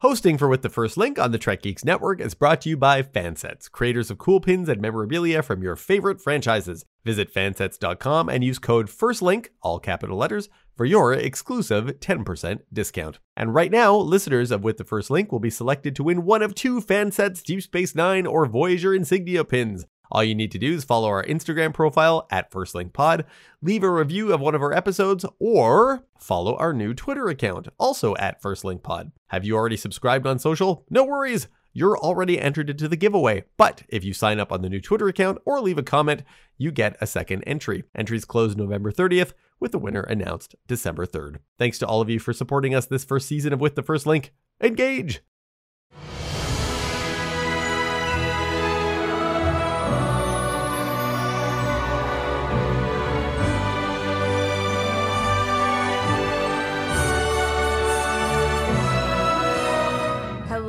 Hosting for With the First Link on the Trek Geeks Network is brought to you by Fansets, creators of cool pins and memorabilia from your favorite franchises. Visit fansets.com and use code FIRSTLINK, all capital letters, for your exclusive 10% discount. And right now, listeners of With the First Link will be selected to win one of two Fansets Deep Space Nine or Voyager insignia pins. All you need to do is follow our Instagram profile at First Link Pod, leave a review of one of our episodes, or follow our new Twitter account, also at First Link Pod. Have you already subscribed on social? No worries! You're already entered into the giveaway. But if you sign up on the new Twitter account or leave a comment, you get a second entry. Entries close November 30th, with the winner announced December 3rd. Thanks to all of you for supporting us this first season of With the First Link. Engage!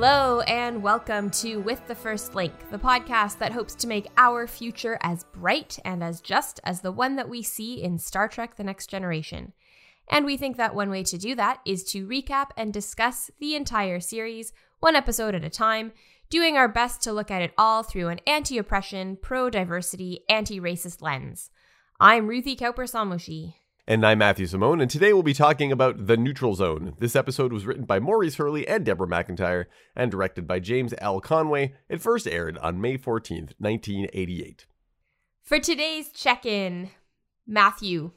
Hello, and welcome to With the First Link, the podcast that hopes to make our future as bright and as just as the one that we see in Star Trek The Next Generation. And we think that one way to do that is to recap and discuss the entire series, one episode at a time, doing our best to look at it all through an anti oppression, pro diversity, anti racist lens. I'm Ruthie Cowper Samoshi. And I'm Matthew Simone, and today we'll be talking about The Neutral Zone. This episode was written by Maurice Hurley and Deborah McIntyre and directed by James L. Conway. It first aired on May 14th, 1988. For today's check in, Matthew,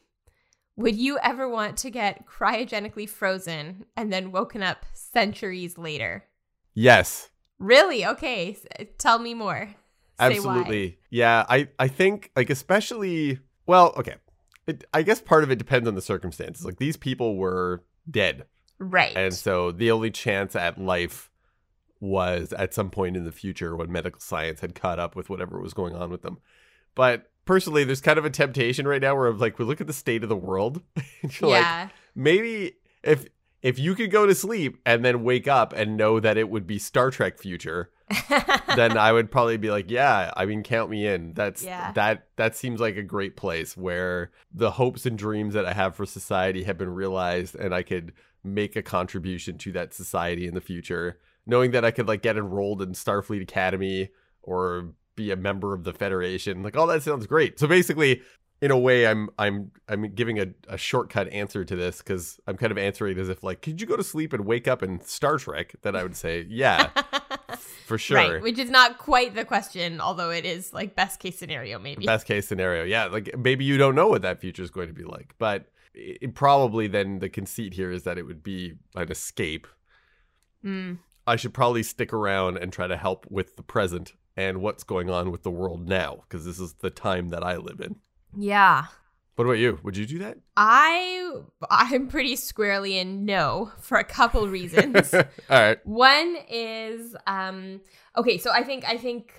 would you ever want to get cryogenically frozen and then woken up centuries later? Yes. Really? Okay. Tell me more. Absolutely. Yeah, I, I think, like, especially, well, okay. It, I guess part of it depends on the circumstances. Like, these people were dead. Right. And so the only chance at life was at some point in the future when medical science had caught up with whatever was going on with them. But personally, there's kind of a temptation right now where I'm like we look at the state of the world. and you're like, yeah. maybe if if you could go to sleep and then wake up and know that it would be Star Trek future, then I would probably be like, yeah, I mean, count me in. That's Yeah. that that seems like a great place where the hopes and dreams that I have for society have been realized, and I could make a contribution to that society in the future, knowing that I could like get enrolled in Starfleet Academy or be a member of the Federation. Like all that sounds great. So basically. In a way, I'm I'm I'm giving a, a shortcut answer to this because I'm kind of answering as if like, could you go to sleep and wake up in Star Trek? Then I would say, yeah, for sure. Right, which is not quite the question, although it is like best case scenario, maybe. best case scenario yeah like maybe you don't know what that future is going to be like but it, probably then the conceit here is that it would be an escape Mm. i should probably stick around and try to help with the present and what's going on with the world now because this is the time that i live in Yeah. What about you would you do that I I'm pretty squarely in no for a couple reasons. all right One is um okay, so I think I think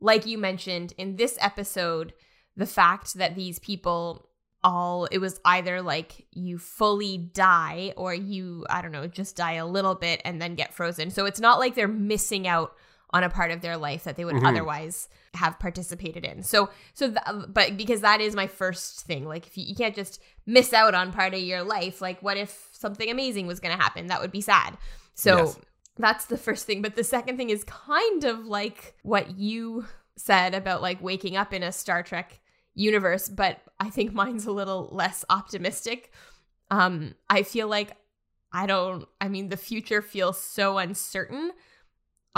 like you mentioned in this episode the fact that these people all it was either like you fully die or you I don't know, just die a little bit and then get frozen. So it's not like they're missing out on a part of their life that they would Mhm. otherwise have participated in. So so th- but because that is my first thing. Like if you, you can't just miss out on part of your life, like what if something amazing was going to happen? That would be sad. So Yes. that's the first thing. But the second thing is kind of like what you said about like waking up in a Star Trek universe, but I think mine's a little less optimistic. Um, I feel like I don't, I mean, the future feels so uncertain.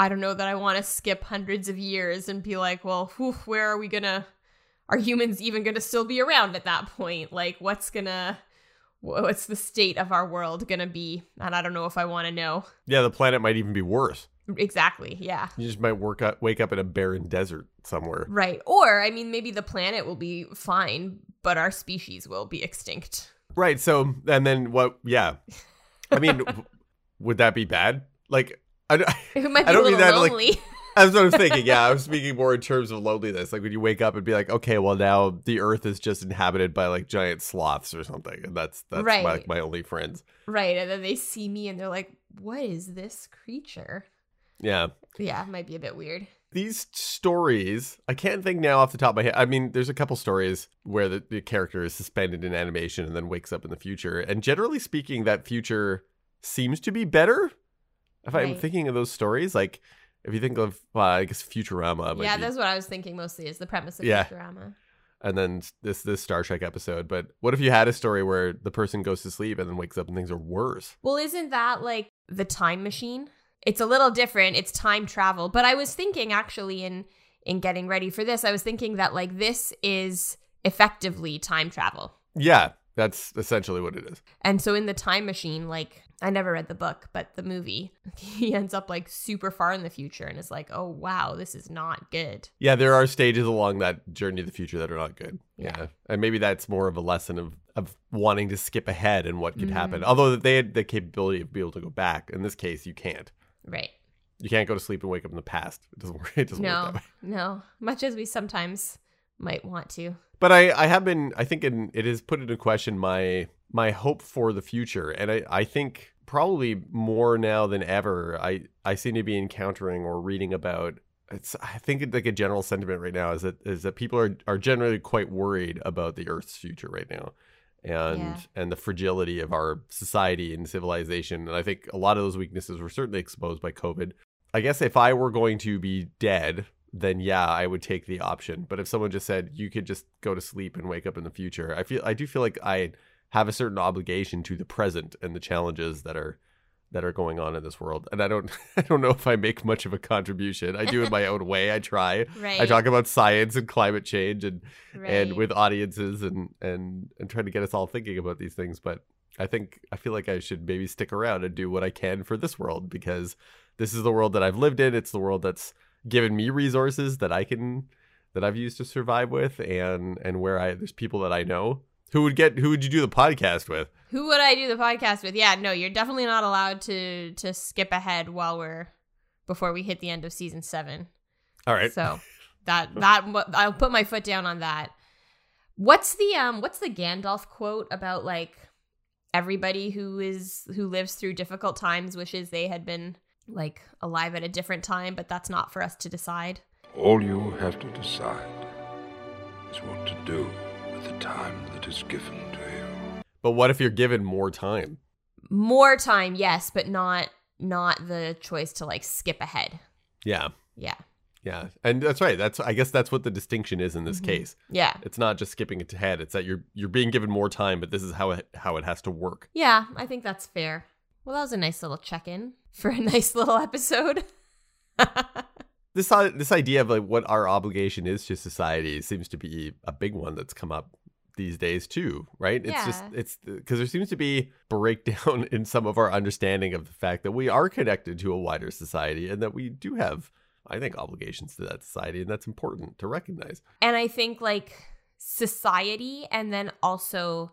I don't know that I want to skip hundreds of years and be like, well, whew, where are we gonna, are humans even gonna still be around at that point? Like, what's gonna, what's the state of our world gonna be? And I don't know if I want to know. yeah the planet might even be worse Exactly. Yeah. you just might work up, wake up in a barren desert somewhere Right. Or, I mean, maybe the planet will be fine, but our species will be extinct. Right. So, and then what? Yeah. I mean, would that be bad? Like, I, don't- It might be a don't mean that, like- lonely. that's what I was thinking. Yeah, I was speaking more in terms of loneliness. Like when you wake up and be like, okay, well now the Earth is just inhabited by like giant sloths or something, and that's that's my, like my only friends. right. And then they see me and they're like, what is this creature? Yeah. Yeah, might be a bit weird. These stories, I can't think now off the top of my head. I mean, there's a couple stories where the, the character is suspended in animation and then wakes up in the future. And generally speaking, that future seems to be better If I'm thinking of those stories, like if you think of, well, I guess Futurama, yeah, be- that's what I was thinking mostly is the premise of Yeah. Futurama. and then this this Star Trek episode. But what if you had a story where the person goes to sleep and then wakes up and things are worse? Well, isn't that like the time machine? It's a little different. It's time travel. But I was thinking actually in in getting ready for this, I was thinking that like this is effectively time travel. Yeah, that's essentially what it is. And so in the time machine, like I never read the book, but the movie, he ends up like super far in the future and is like, "Oh wow, this is not good." Yeah, there are stages along that journey to the future that are not good. Yeah. Yeah. And maybe that's more of a lesson of, of wanting to skip ahead and what could happen. Mhm. Although they had the capability of being able to go back. In this case, you can't. Right. You can't go to sleep and wake up in the past. It doesn't work. It doesn't work No. that way. No. Much as we sometimes might want to. But I, I have been I think in, it has put into question my my hope for the future. And I, I think probably more now than ever, I, I seem to be encountering or reading about it's I think like a general sentiment right now is that is that people are, are generally quite worried about the Earth's future right now. And Yeah. and the fragility of our society and civilization. And I think a lot of those weaknesses were certainly exposed by COVID. I guess if I were going to be dead, then yeah, I would take the option. But if someone just said you could just go to sleep and wake up in the future, I feel I do feel like I have a certain obligation to the present and the challenges that are that are going on in this world. And I don't I don't know if I make much of a contribution. I do in my own way. I try. Right. I talk about science and climate change and and with audiences and and and trying to get us all thinking about these things but i think i feel like i should maybe stick around and do what i can for this world because this is the world that i've lived in it's the world that's given me resources that i can that i've used to survive with and and where i there's people that i know who would get who would you do the podcast with Who would I do the podcast with? Yeah, no, you're definitely not allowed to to skip ahead while we're before we hit the end of season seven. all right So that that I'll put my foot down on that. What's the um what's the Gandalf quote about like everybody who is who lives through difficult times wishes they had been like alive at a different time, but that's not for us to decide. All you have to decide is what to do with the time that is given to you. but what if you're given more time More time, yes, but not not the choice to like skip ahead. yeah Yeah. yeah and that's right that's i guess that's what the distinction is in this Mhm. case Yeah. it's not just skipping it ahead it's that you're you're being given more time but this is how it how it has to work Yeah, I think that's fair. Well, that was a nice little check-in for a nice little episode. this this idea of like what our obligation is to society seems to be a big one that's come up these days too right? It's just it's because there seems to be breakdown in some of our understanding of the fact that we are connected to a wider society and that we do have i think obligations to that society and that's important to recognize. And I think like society and then also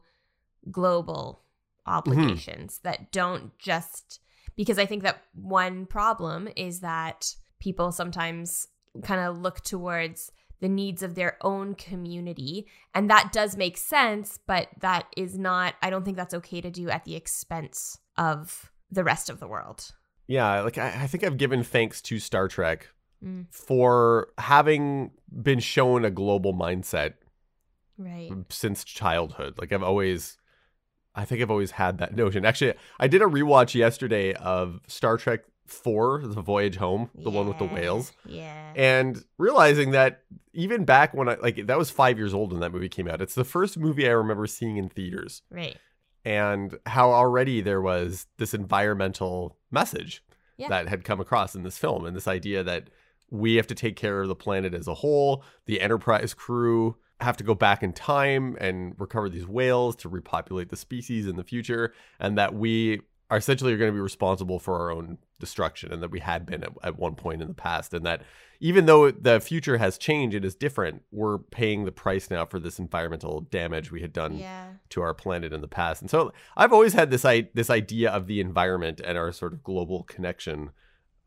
global obligations that don't just because I think that one problem is that people sometimes kind of look towards the needs of their own community and that does make sense but that is not I don't think that's okay to do at the expense of the rest of the world. yeah like i, I think i've given thanks to star trek Mm. for having been shown a global mindset Right. since childhood. Like I've always I think I've always had that notion. Actually, I did a rewatch yesterday of Star Trek 4, The Voyage Home, the one with the whales. Yeah. And realizing that even back when I like that was 5 years old when that movie came out. It's the first movie I remember seeing in theaters right. and how already there was this environmental message Yeah. that had come across in this film and this idea that we have to take care of the planet as a whole the enterprise crew have to go back in time and recover these whales to repopulate the species in the future and that we are essentially going to be responsible for our own destruction and that we had been at, at one point in the past and that even though the future has changed it is different we're paying the price now for this environmental damage we had done Yeah. to our planet in the past. And so I've always had this I- this idea of the environment and our sort of global connection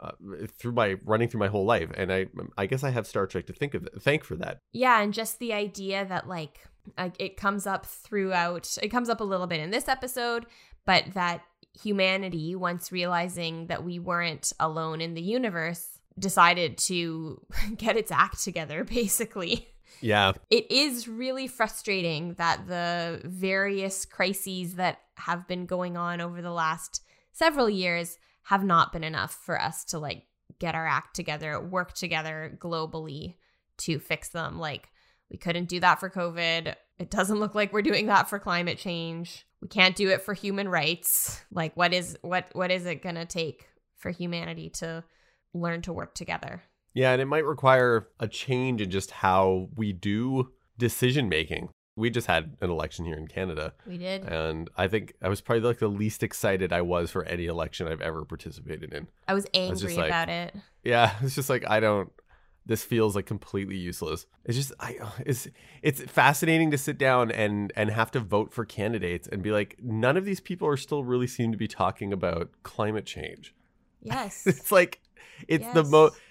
uh, through my running through my whole life. And I I guess I have Star Trek to think of thank for that. Yeah, and just the idea that like like it comes up throughout it comes up a little bit in this episode, but that humanity once realizing that we weren't alone in the universe decided to get its act together basically. Yeah. It is really frustrating that the various crises that have been going on over the last several years have not been enough for us to like get our act together, work together globally to fix them. Like we couldn't do that for COVID. It doesn't look like we're doing that for climate change. We can't do it for human rights. Like what is what what is it going to take for humanity to learn to work together? Yeah, and it might require a change in just how we do decision making. We just had an election here in Canada, We did. and I think I was probably like the least excited I was for any election I've ever participated in. I was was angry just like- about it. Yeah, it's just like I don't. This feels like completely useless. It's just I. It's it's fascinating to sit down and and have to vote for candidates and be like, none of these people are still really seem to be talking about climate change. Yes. It's like it's the Yes.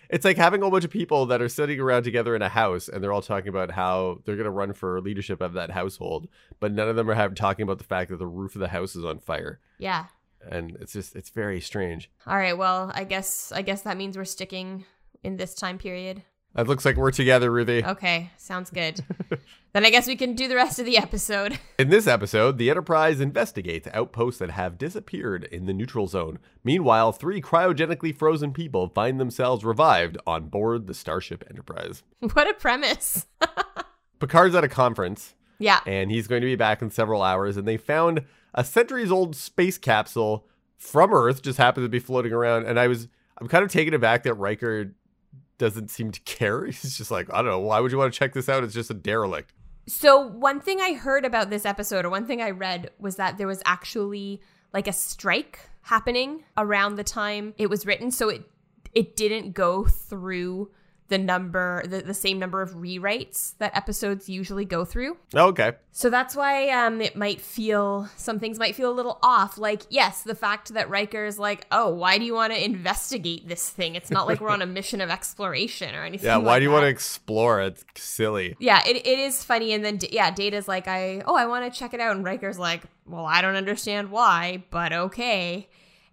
It's like having a whole bunch of people that are sitting around together in a house and they're all talking about how they're going to run for leadership of that household, but none of them are have, talking about the fact that the roof of the house is on fire. yeah. And it's just it's very strange. All right. Well, I guess I guess that means we're sticking in this time period. It looks like we're together, Ruthie. Okay, sounds good. then I guess we can do the rest of the episode. In this episode, the Enterprise investigates outposts that have disappeared in the neutral zone. Meanwhile, three cryogenically frozen people find themselves revived on board the Starship Enterprise. what a premise. Picard's at a conference, Yeah. and he's going to be back in several hours, and they found a centuries old space capsule from Earth just happened to be floating around, and I was I'm kind of taken aback that Riker doesn't seem to care. He's just like, I don't know, why would you want to check this out? It's just a derelict. So, one thing I heard about this episode, or one thing I read, was that there was actually like a strike happening around the time it was written. So, it it didn't go through the number, the, the same number of rewrites that episodes usually go through. Oh, okay. So that's why um, it might feel some things might feel a little off. Like, yes, the fact that Riker is like, "Oh, why do you want to investigate this thing?" It's not like we're on a mission of exploration or anything. Yeah, why like do you want to explore? It's silly. Yeah, it, it is funny, and then yeah, Data's like, "I oh, I want to check it out," and Riker's like, "Well, I don't understand why, but okay."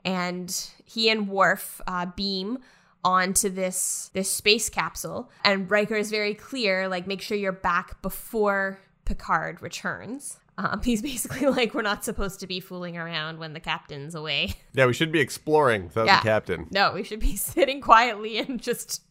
And he and Worf uh, beam onto this this space capsule, and Riker is very clear, like, make sure you're back before Picard returns. Um, he's basically like, we're not supposed to be fooling around when the captain's away. Yeah, we should be exploring without Yeah. the captain. No, we should be sitting quietly and just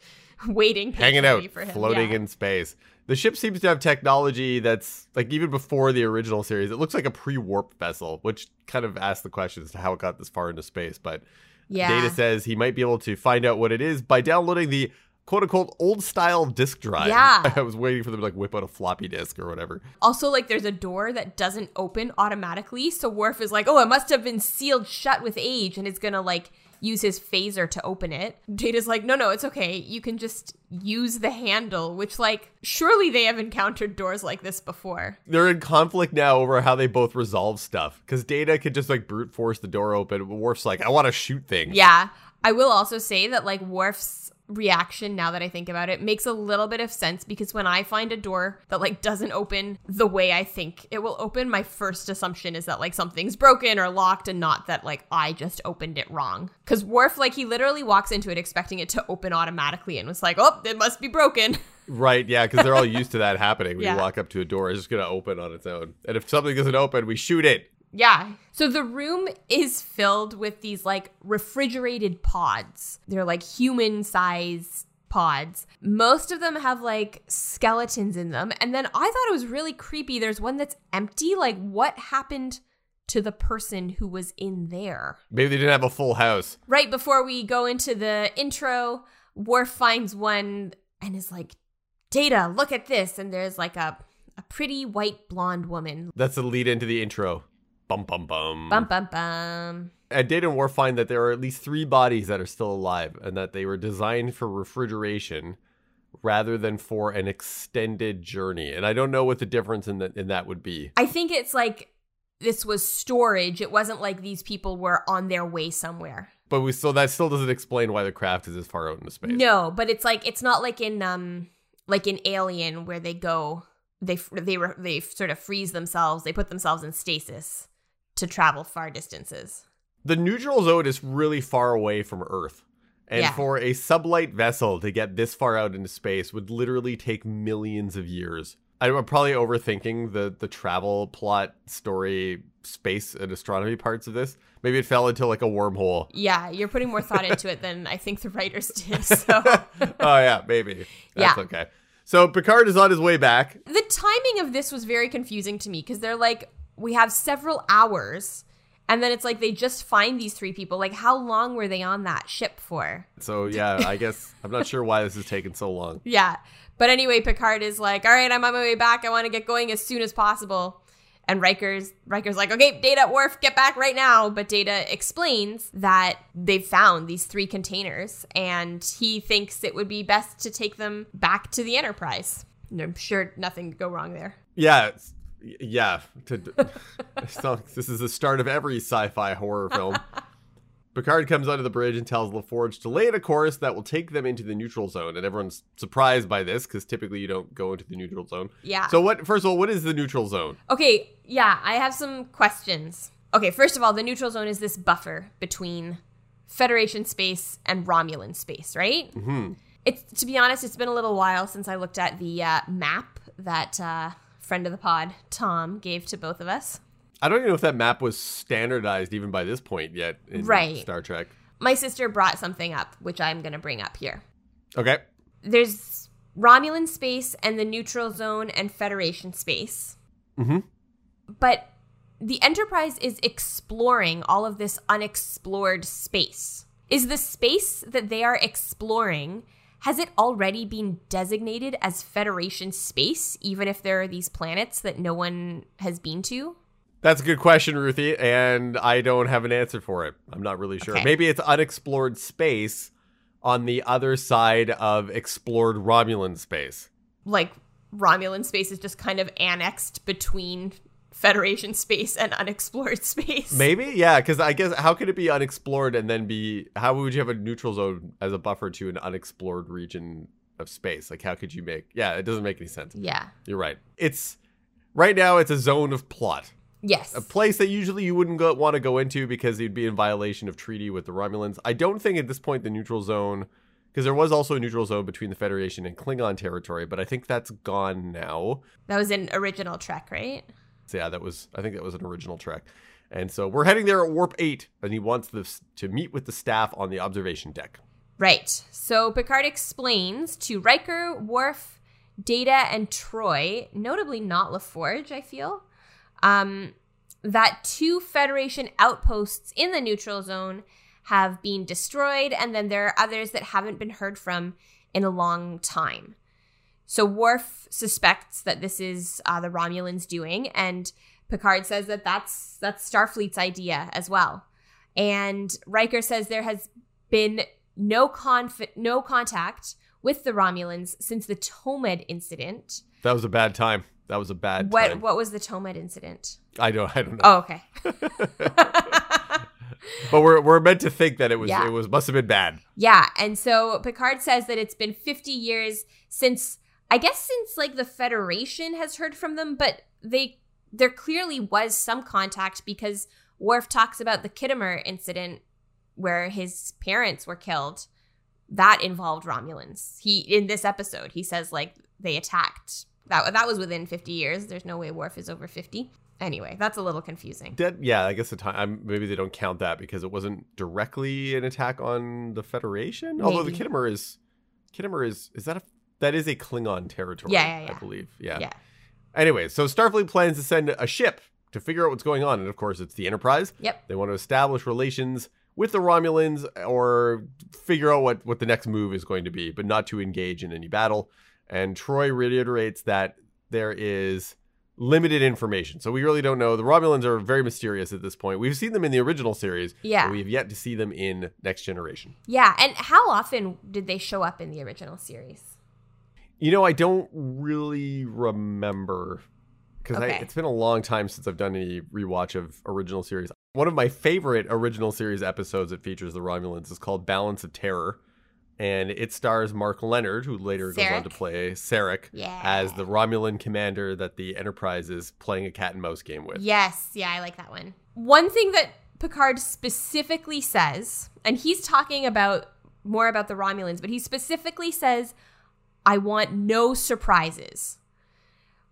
waiting, Hanging out, for him. floating Yeah. in space. The ship seems to have technology that's like even before the original series. It looks like a pre-warp vessel, which kind of asks the question as to how it got this far into space. But Yeah. Data says he might be able to find out what it is by downloading the quote unquote old style disk drive. Yeah. I was waiting for them to like whip out a floppy disk or whatever. Also, like, there's a door that doesn't open automatically. So Worf is like, oh, it must have been sealed shut with age and it's gonna, like, use his phaser to open it. Data's like, no, no, it's okay. You can just use the handle, which, like, surely they have encountered doors like this before. They're in conflict now over how they both resolve stuff. Because Data could just like brute force the door open. Worf's like, I want to shoot things. Yeah. I will also say that, like, Worf's reaction now that I think about it makes a little bit of sense because when I find a door that like doesn't open the way I think it will open, my first assumption is that like something's broken or locked and not that like I just opened it wrong. Cuz Worf like he literally walks into it expecting it to open automatically and was like, "Oh, it must be broken." Right, yeah, because they're all used to that happening. When Yeah. you walk up to a door, it's just going to open on its own. And if something doesn't open, we shoot it. Yeah. So the room is filled with these like refrigerated pods. They're like human sized pods. Most of them have like skeletons in them. And then I thought it was really creepy. There's one that's empty. Like, what happened to the person who was in there? Maybe they didn't have a full house. Right before we go into the intro, Worf finds one and is like, Data, look at this. And there's like a, a pretty white blonde woman. That's the lead into the intro. Bum, bum, bum. Bum, bum, bum. And Data and Worf find that there are at least three bodies that are still alive and that they were designed for refrigeration rather than for an extended journey. And I don't know what the difference in that in that would be. I think it's like this was storage. It wasn't like these people were on their way somewhere. But we still that still doesn't explain why the craft is as far out into space. No, but it's like it's not like in um like in Alien where they go they they they sort of freeze themselves. They put themselves in stasis to travel far distances. The neutral zone is really far away from Earth. And Yeah. for a sublight vessel to get this far out into space would literally take millions of years. I'm probably overthinking the the travel plot, story, space, and astronomy parts of this. Maybe it fell into like a wormhole. Yeah, you're putting more thought into it than I think the writers did. So oh yeah, maybe. That's Yeah. okay. So Picard is on his way back. the timing of this was very confusing to me because they're like, we have several hours, and then it's like they just find these three people. Like, how long were they on that ship for? So yeah, I guess I'm not sure why this is taking so long. Yeah. But anyway, Picard is like, all right, I'm on my way back. I want to get going as soon as possible. And Riker's Riker's like, okay, Data, Worf, get back right now. But Data explains that they've found these three containers, and he thinks it would be best to take them back to the Enterprise. And I'm sure nothing could go wrong there. Yeah, yeah. To, this is the start of every sci-fi horror film. Picard comes onto the bridge and tells LaForge to lay in a course that will take them into the neutral zone, and everyone's surprised by this because typically you don't go into the neutral zone. Yeah. So what? First of all, what is the neutral zone? Okay, yeah, I have some questions. Okay, first of all, the neutral zone is this buffer between Federation space and Romulan space, right? Mm-hmm. It's to be honest, it's been a little while since I looked at the uh, map that uh, friend of the pod Tom gave to both of us. I don't even know if that map was standardized even by this point yet in Right. Star Trek. My sister brought something up, which I'm going to bring up here. Okay. There's Romulan space and the neutral zone and Federation space. Mhm. But the Enterprise is exploring all of this unexplored space. Is the space that they are exploring has it already been designated as Federation space even if there are these planets that no one has been to? That's a good question, Ruthie, and I don't have an answer for it. I'm not really sure. Okay. Maybe it's unexplored space on the other side of explored Romulan space. Like Romulan space is just kind of annexed between Federation space and unexplored space. Maybe, yeah, because I guess how could it be unexplored and then be? How would you have a neutral zone as a buffer to an unexplored region of space? Like, how could you make? Yeah, it doesn't make any sense. Yeah. You're right. It's right now. It's a zone of plot. Yes. a place that usually you wouldn't go, want to go into because you'd be in violation of treaty with the Romulans. I don't think at this point the neutral zone, because there was also a neutral zone between the Federation and Klingon territory, but I think that's gone now. That was an original Trek, right? So yeah, that was I think that was an original trek. And so we're heading there at warp eight, and he wants this to meet with the staff on the observation deck. Right. So Picard explains to Riker, Worf, Data, and Troi, notably not LaForge, I feel, um, that two Federation outposts in the neutral zone have been destroyed, and then there are others that haven't been heard from in a long time. So Worf suspects that this is uh, the Romulans doing, and Picard says that that's that's Starfleet's idea as well. And Riker says there has been no conf- no contact with the Romulans since the Tomed incident. That was a bad time. That was a bad What time. what was the Tomed incident? I don't I don't know. Oh, okay. But we're we're meant to think that it was Yeah. it was must have been bad. Yeah, and so Picard says that it's been 50 years since I guess since like the Federation has heard from them, but they there clearly was some contact because Worf talks about the Khitomer incident where his parents were killed. That involved Romulans. He in this episode, he says like they attacked. That that was within 50 years. There's no way Worf is over 50. Anyway, that's a little confusing. That yeah, I guess the time I'm, maybe they don't count that because it wasn't directly an attack on the Federation. Although the Maybe. Khitomer is Khitomer is is that a that is a Klingon territory? Yeah, yeah, I believe. Yeah. Yeah. Anyway, so Starfleet plans to send a ship to figure out what's going on, and of course, it's the Enterprise. Yep. They want to establish relations with the Romulans or figure out what what the next move is going to be, but not to engage in any battle. And Troi reiterates that there is limited information. So we really don't know. The Romulans are very mysterious at this point. We've seen them in the original series, Yeah. we've yet to see them in Next Generation. Yeah, and how often did they show up in the original series? You know, I don't really remember because Okay. it's been a long time since I've done any rewatch of original series. One of my favorite original series episodes that features the Romulans is called Balance of Terror, and it stars Mark Lenard, who later goes on to play Sarek Yeah. as the Romulan commander that the Enterprise is playing a cat and mouse game with. Yes, yeah, I like that one. One thing that Picard specifically says, and he's talking about more about the Romulans, but he specifically says, I want no surprises.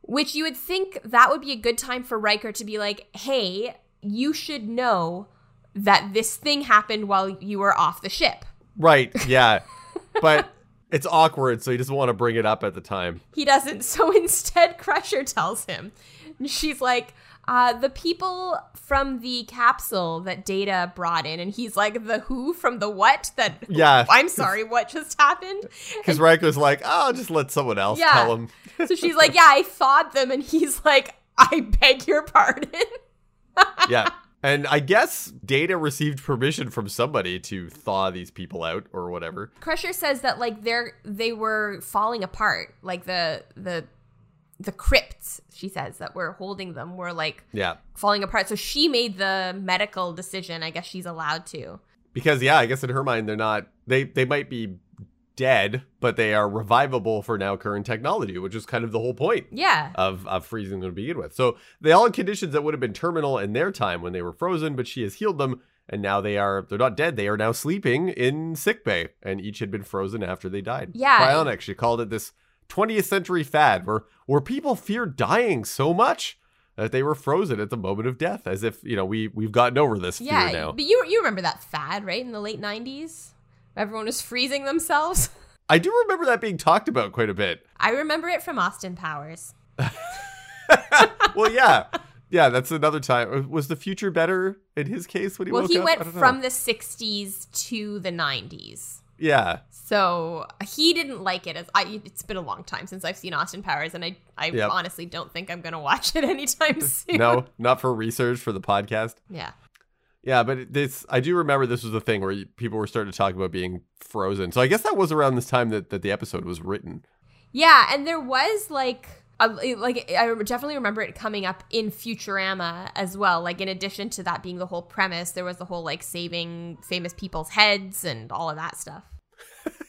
Which you would think that would be a good time for Riker to be like, hey, you should know that this thing happened while you were off the ship. Right. Yeah. but it's awkward, so he doesn't want to bring it up at the time. He doesn't. So instead, Crusher tells him. She's like, uh, the people from the capsule that Data brought in, and he's like, the who from the what? That Yeah. I'm sorry, what just happened? Because Riker's like, oh, just let someone else Yeah. tell him. So she's like, yeah, I thawed them, and he's like, I beg your pardon. yeah. And I guess Data received permission from somebody to thaw these people out or whatever. Crusher says that like they're they were falling apart, like the the the crypts. She says that were holding them were like Yeah. falling apart. So she made the medical decision. I guess she's allowed to. Because yeah, I guess in her mind they're not they they might be dead, but they are revivable for now current technology, which is kind of the whole point Yeah. of of freezing them to begin with. So they all in conditions that would have been terminal in their time when they were frozen, but she has healed them, and now they are they're not dead. They are now sleeping in sickbay, and each had been frozen after they died. Yeah. Cryonics, she called it this 20th century fad where where people fear dying so much that they were frozen at the moment of death, as if you know we we've gotten over this fear now. But you you remember that fad, right? In the late nineties? Everyone was freezing themselves. I do remember that being talked about quite a bit. I remember it from Austin Powers. well, yeah. Yeah, that's another time. Uh, was the future better in his case when he Well, woke he up? went I don't know. from the sixties to the nineties. Yeah. So he didn't like it as I. It's been a long time since I've seen Austin Powers, and I, I Yep. honestly don't think I'm gonna watch it anytime soon. No, not for research for the podcast. Yeah. Yeah, but this I do remember this was the thing where people were starting to talk about being frozen. So I guess that was around this time that, that the episode was written. Yeah, and there was like. A, like I definitely remember it coming up in Futurama as well. Like in addition to that being the whole premise, there was the whole like saving famous people's heads and all of that stuff.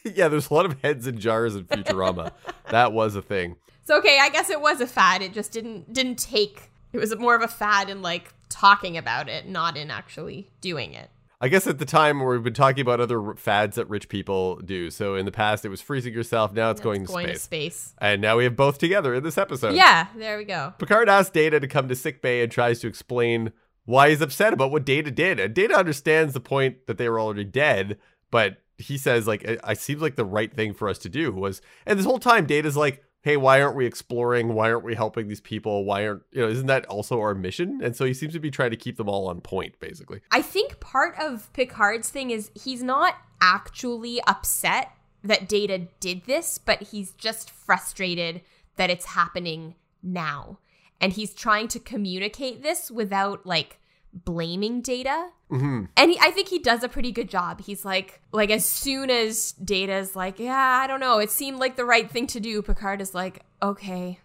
yeah, there's a lot of heads in jars in Futurama. that was a thing. So okay, I guess it was a fad. It just didn't didn't take. It was more of a fad in like talking about it, not in actually doing it. I guess at the time we've been talking about other fads that rich people do. So in the past it was freezing yourself, now it's going, It's to, going space. to space. And now we have both together in this episode. Yeah, there we go. Picard asks Data to come to sickbay and tries to explain why he's upset about what Data did. And Data understands the point that they were already dead, but he says, like, it, it seems like the right thing for us to do was and this whole time Data's like, hey, why aren't we exploring? Why aren't we helping these people? Why aren't you know, isn't that also our mission? And so he seems to be trying to keep them all on point, basically. I think part of Picard's thing is he's not actually upset that Data did this, but he's just frustrated that it's happening now. And he's trying to communicate this without like blaming Data. hmm And he, I think he does a pretty good job. He's like, like as soon as Data's like, yeah, I don't know, it seemed like the right thing to do. Picard is like, okay,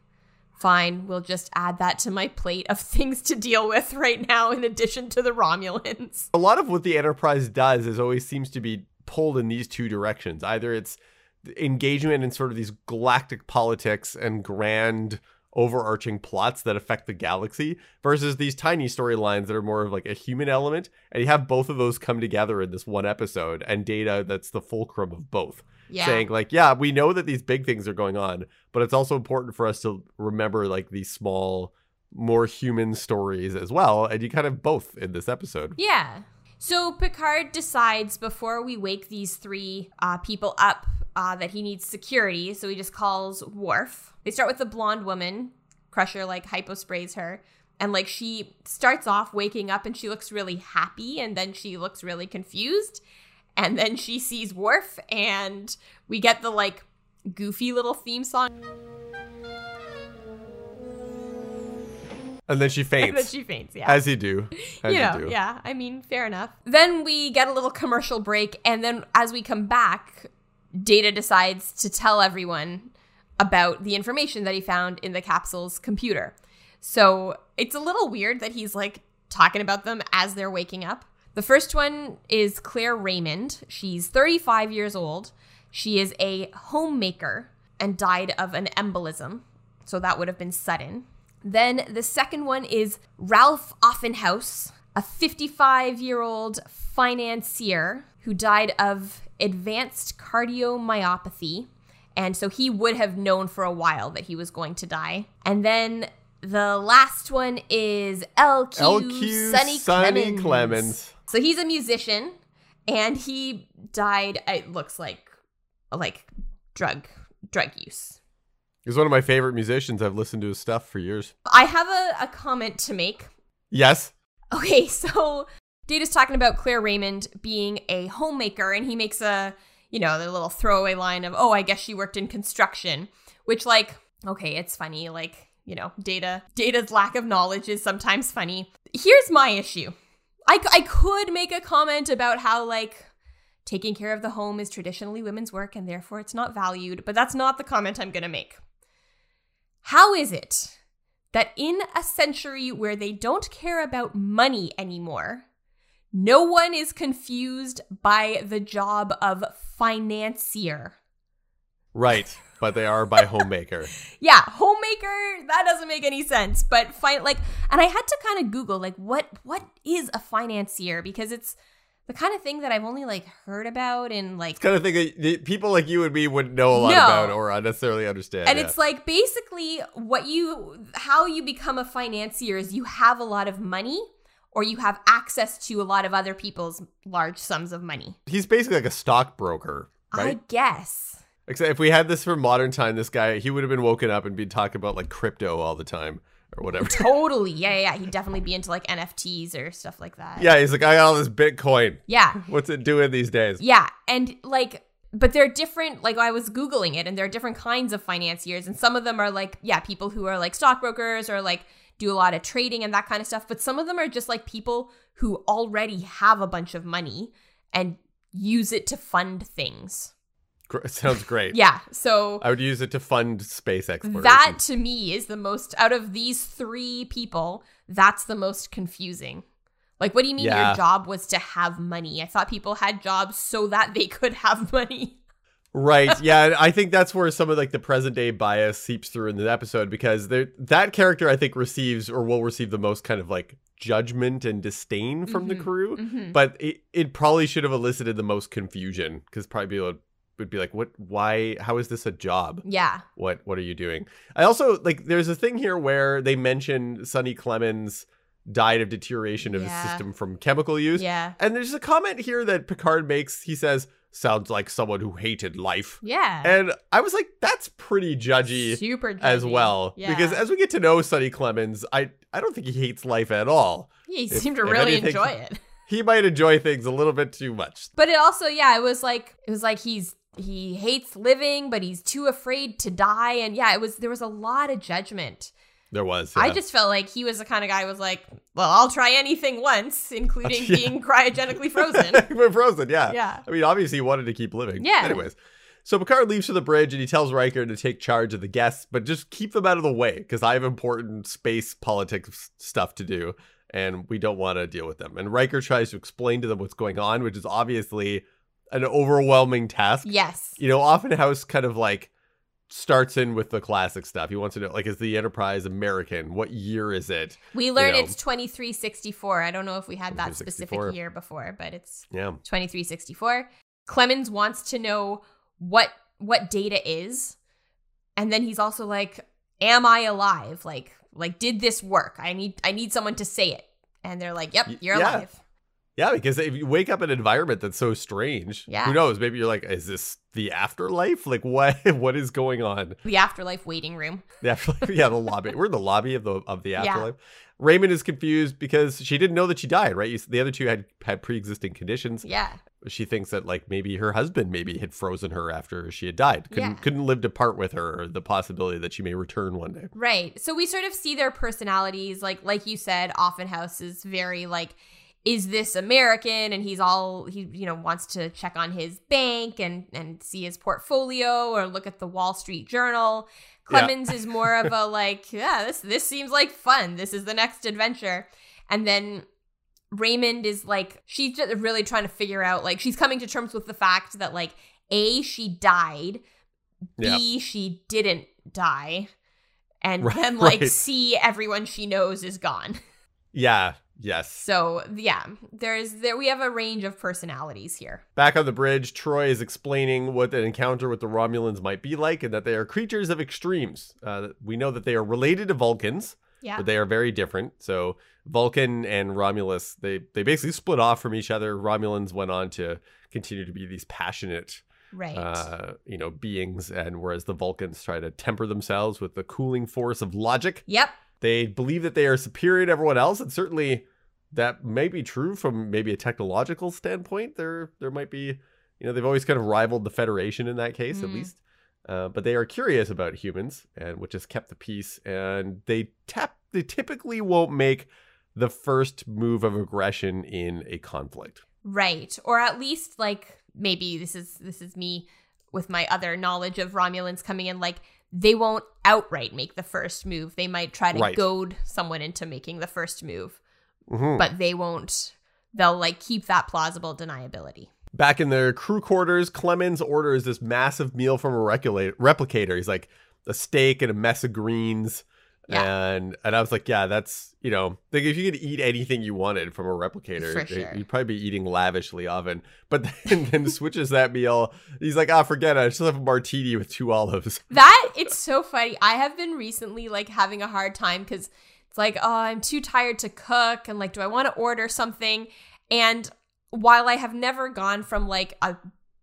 fine, we'll just add that to my plate of things to deal with right now, in addition to the Romulans. a lot of what the enterprise does is always seems to be pulled in these two directions either it's engagement in sort of these galactic politics and grand overarching plots that affect the galaxy versus these tiny storylines that are more of like a human element and you have both of those come together in this one episode and data that's the fulcrum of both Yeah. saying like yeah we know that these big things are going on but it's also important for us to remember like these small more human stories as well and you kind of both in this episode Yeah. So Picard decides before we wake these three uh, people up uh, that he needs security. So he just calls Worf. They start with the blonde woman. Crusher like hyposprays her. And like she starts off waking up and she looks really happy and then she looks really confused. And then she sees Worf and we get the like goofy little theme song. and then she And then faints she faints. Yeah. as you do as you you, do yeah. I mean, fair enough. Then we get a little commercial break, and then as we come back, Data decides to tell everyone about the information that he found in the capsule's computer. So it's a little weird that he's like talking about them as they're waking up. The first one is Claire Raymond. She's 35 years old. She is a homemaker and died of an embolism. So that would have been sudden. Then the second one is Ralph Offenhouse, a 55 year old financier who died of advanced cardiomyopathy And so he would have known for a while that he was going to die. And then the last one is LQ, LQ Sonny, Sonny Clemens. Clemens. So he's a musician and he died it looks like like drug drug use. He's one of my favorite musicians. I've listened to his stuff for years. I have a, a comment to make. Yes. Okay, so Data's talking about Claire Raymond being a homemaker, and he makes a, you know, the little throwaway line of, oh, I guess she worked in construction, which, like, okay, it's funny. Like, you know, Data, Data's lack of knowledge is sometimes funny. Here's my issue I, I could make a comment about how, like, taking care of the home is traditionally women's work and therefore it's not valued, but that's not the comment I'm going to make. How is it that in a century where they don't care about money anymore, no one is confused by the job of financier? Right. But they are by homemaker. Yeah, homemaker, that doesn't make any sense. But fine like and I had to kind of Google like what what is a financier? Because it's the kind of thing that I've only like heard about and like kind of thing that the- people like you and me wouldn't know a lot No. about or necessarily understand. and yeah. it's like basically what you how you become a financier is you have a lot of money or you have access to a lot of other people's large sums of money. he's basically like a stockbroker, right? I guess. Except if we had this for modern time, this guy he would have been woken up and been talking about like crypto all the time or whatever. Totally. Yeah, yeah, yeah. He'd definitely be into like NFTs or stuff like that. yeah, he's like, I got all this Bitcoin. Yeah. What's it doing these days? Yeah. And like, but there are different. Like, I was Googling it and there are different kinds of financiers. And some of them are like, yeah, people who are like stockbrokers or like do a lot of trading and that kind of stuff. But some of them are just like people who already have a bunch of money and use it to fund things. Sounds great. Yeah. So I would use it to fund space exploration. that to me is the most, out of these three people, that's the most confusing. Like, what do you mean Yeah. your job was to have money? I thought people had jobs so that they could have money. Right. Yeah. I think that's where some of like the present day bias seeps through in the episode because there that character I think receives or will receive the most kind of like judgment and disdain from the Mhm. crew. Mhm. But it, it probably should have elicited the most confusion because probably people would, would be like, What why how is this a job? Yeah. What what are you doing? I also like there's a thing here where they mention Sonny Clemens died of deterioration of Yeah. his system from chemical use. Yeah. And there's a comment here that Picard makes. He says, sounds like someone who hated life. Yeah. And I was like, that's pretty judgy Super as well. Yeah. Because as we get to know Sonny Clemens, I, I don't think he hates life at all. he if- seemed to really anything- enjoy it. He might enjoy things a little bit too much. But it also, yeah, it was like it was like he's he hates living, but he's too afraid to die. And yeah, it was there was a lot of judgment. There was. I just felt like he was the kind of guy who was like, Well, I'll try anything once, including Yeah. being cryogenically frozen. Frozen, yeah. yeah. I mean, obviously, he wanted to keep living. Yeah. Anyways, so Picard leaves for the bridge and he tells Riker to take charge of the guests, but just keep them out of the way because I have important space politics stuff to do and we don't want to deal with them. And Riker tries to explain to them what's going on, which is obviously an overwhelming task. Yes. You know, Offenhouse kind of like starts in with the classic stuff. He wants to know, like, is the Enterprise American? What year is it? We learned know. it's 2364. I don't know if we had that specific year before, but it's Yeah. 2364. Clemens wants to know what what data is. And then he's also like, Am I alive? Like, like, did this work? I need I need someone to say it. And they're like, Yep, you're yeah. alive. Yeah, because if you wake up in an environment that's so strange, Yeah. who knows? Maybe you're like, is this the afterlife? Like, what? What is going on? The afterlife waiting room. The afterlife? yeah, the lobby. We're in the lobby of the of the Yeah. afterlife. Raymond is confused because she didn't know that she died. Right? You, the other two had had pre existing conditions. Yeah. She thinks that like maybe her husband maybe had frozen her after she had died. Couldn't Yeah. couldn't live to part with her, or the possibility that she may return one day. Right. So we sort of see their personalities. Like like you said, Offenhouse is very like, is this American? And he's all he you know wants to check on his bank and and see his portfolio or look at the Wall Street Journal. Yeah. Clemens is more of a like, yeah, this this seems like fun. This is the next adventure. And then Raymond is like, she's just really trying to figure out like she's coming to terms with the fact that like a she died, b she didn't die, and Right, then like right. c everyone she knows is gone. Yeah, Yes. So yeah, there's there we have a range of personalities here. Back on the bridge, Troi is explaining what an encounter with the Romulans might be like and that they are creatures of extremes. Uh, we know that they are related to Vulcans, Yeah. but they are very different. So Vulcan and Romulus, they they basically split off from each other. Romulans went on to continue to be these passionate, right. uh, you know, beings, and whereas the Vulcans try to temper themselves with the cooling force of logic. yep. They believe that they are superior to everyone else, and certainly that may be true from maybe a technological standpoint. There, there might be, you know, they've always kind of rivaled the Federation in that case, at Mm. least. Uh, but they are curious about humans, and which has kept the peace. And they tap, they typically won't make the first move of aggression in a conflict. Right. Or at least like maybe this is this is me with my other knowledge of Romulans coming in like they won't outright make the first move. They might try to Right. goad someone into making the first move, Mhm. but they won't they'll like keep that plausible deniability. Back in their crew quarters, Clemens orders this massive meal from a replicator. He's like a steak and a mess of greens. Yeah. And and I was like, yeah, that's you know, like if you could eat anything you wanted from a replicator, sure. you'd probably be eating lavishly often. But then, then switches that meal. He's like, ah, forget it. I just have a martini with two olives. That it's so funny. I have been recently like having a hard time because it's like, oh, I'm too tired to cook, and like, do I want to order something? And while I have never gone from like a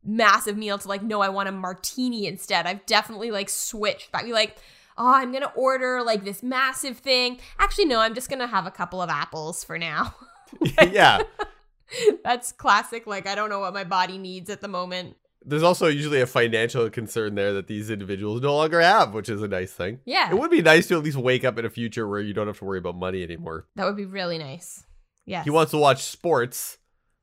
massive meal to like, no, I want a martini instead, I've definitely like switched back. Be like, oh, I'm gonna order like this massive thing. Actually, no, I'm just gonna have a couple of apples for now. yeah. That's classic. Like, I don't know what my body needs at the moment. There's also usually a financial concern there that these individuals no longer have, which is a nice thing. Yeah, It would be nice to at least wake up in a future where you don't have to worry about money anymore. that would be really nice. Yes. He wants to watch sports.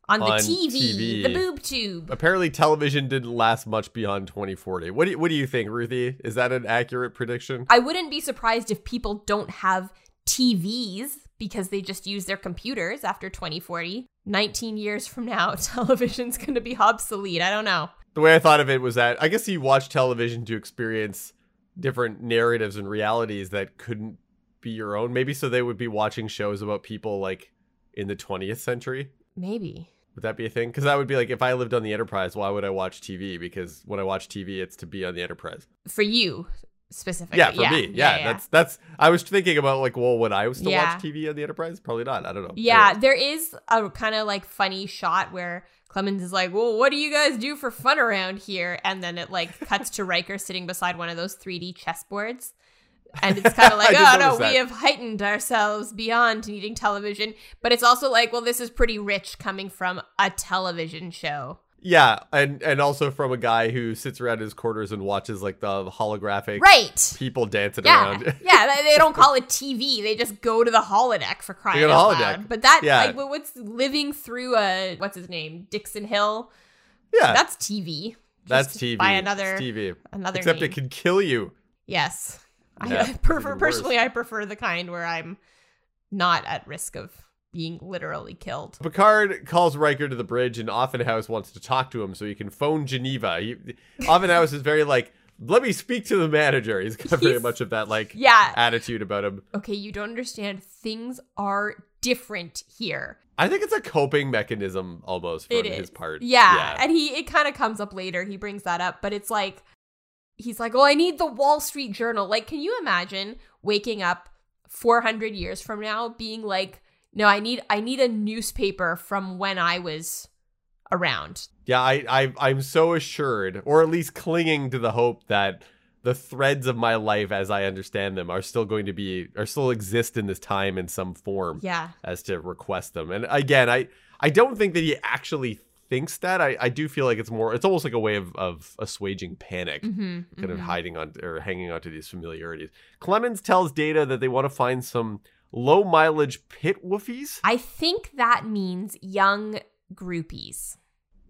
on the on TV, TV. the boob tube. Apparently, television didn't last much beyond 2040. What do you, what do you think, Ruthie? Is that an accurate prediction? I wouldn't be surprised if people don't have TVs because they just use their computers after 2040. 19 years from now, television's going to be obsolete. I don't know. The way I thought of it was that I guess you watch television to experience different narratives and realities that couldn't be your own. Maybe so they would be watching shows about people like in the 20th century. Maybe. Would that be a thing? Because that would be like if I lived on the Enterprise, why would I watch TV? Because when I watch TV, it's to be on the Enterprise. For you specifically. Yeah, for me. Yeah, that's that's. I was thinking about like, well, would I still Yeah. watch TV on the Enterprise? Probably not. I don't know. Yeah, Anyways. there is a kind of like funny shot where Clemens is like, "Well, what do you guys do for fun around here?" And then it like cuts to Riker sitting beside one of those 3D chessboards. And it's kind of like, "Oh no, we have heightened ourselves beyond needing television." But it's also like, "Well, this is pretty rich coming from a television show." Yeah, and and also from a guy who sits around his quarters and watches like the holographic Right. people dancing Yeah, around. yeah. They, they don't call it TV. They just go to the holodeck for crying out holodeck. loud. But that, Yeah. like, what's living through a what's his name, Dixon Hill? yeah, That's TV. that's TV. By another It's TV. another Except name. it can kill you. Yes. Yeah, I prefer personally I prefer the kind where I'm not at risk of being literally killed. Picard calls Riker to the bridge, and Offenhouse wants to talk to him so he can phone Geneva. He, Offenhouse is very like, let me speak to the manager. He's got very much of that like Yeah. attitude about him. Okay, you don't understand. Things are different here. I think it's a coping mechanism almost from his part. Yeah. And he it kind of comes up later. He brings that up, but it's like he's like, "Oh, I need the Wall Street Journal." Like, can you imagine waking up 400 years from now being like, "No, I need I need a newspaper from when I was around." Yeah, I, I I'm so assured, or at least clinging to the hope that the threads of my life as I understand them are still going to be are still exist in this time in some form Yeah. as to request them. And again, I I don't think that he actually thinks that. I, I do feel like it's more it's almost like a way of, of assuaging panic. Mhm. Kind of mhm. hiding on or hanging on to these familiarities. Clemens tells Data that they want to find some low mileage pit woofies. I think that means young groupies.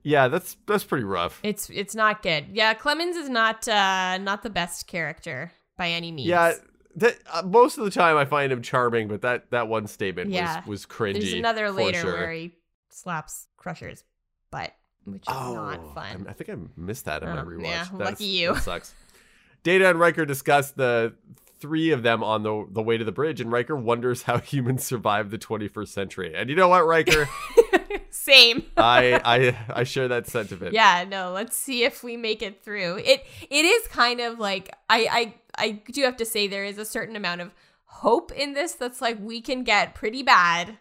Yeah, that's that's pretty rough. It's it's not good. Yeah, Clemens is not uh not the best character by any means. Yeah, that, uh, most of the time I find him charming, but that that one statement Yeah. was was cringy. There's another later sure. where he slaps Crusher's butt, which is oh, not fun. I, I think I missed that in my Oh, rewatch. yeah, That's- lucky you. That sucks. Data and Riker discuss the three of them on the the way to the bridge, and Riker wonders how humans survived the 21st century. And you know what, Riker? Same. I I I share that sentiment. Yeah, no, let's see if we make it through. It it is kind of like I I I do have to say there is a certain amount of hope in this that's like we can get pretty bad,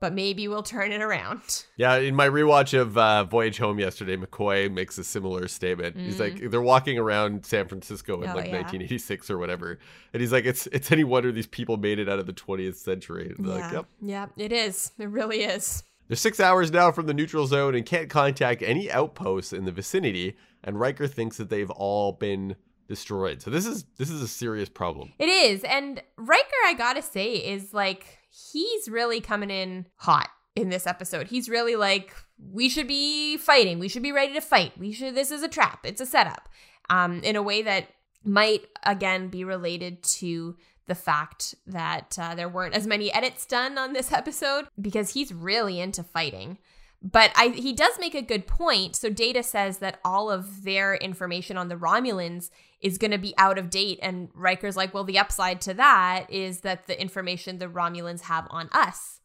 but maybe we'll turn it around. Yeah, in my rewatch of uh, Voyage Home yesterday, McCoy makes a similar statement. He's like, they're walking around San Francisco in Mm. Oh, like yeah. 1986 or whatever, and he's like, it's it's any wonder these people made it out of the 20th century. Yeah. like, yep. yeah, it is. It really is. They're six hours now from the neutral zone and can't contact any outposts in the vicinity. And Riker thinks that they've all been destroyed. So this is this is a serious problem. It is. And Riker, I gotta say, is like, he's really coming in hot in this episode. He's really like, we should be fighting. We should be ready to fight. We should, this is a trap. It's a setup. Um, in a way that might, again, be related to the fact that uh, there weren't as many edits done on this episode because he's really into fighting. But I, he does make a good point. So Data says that all of their information on the Romulans is going to be out of date, and Riker's like, well, the upside to that is that the information the Romulans have on us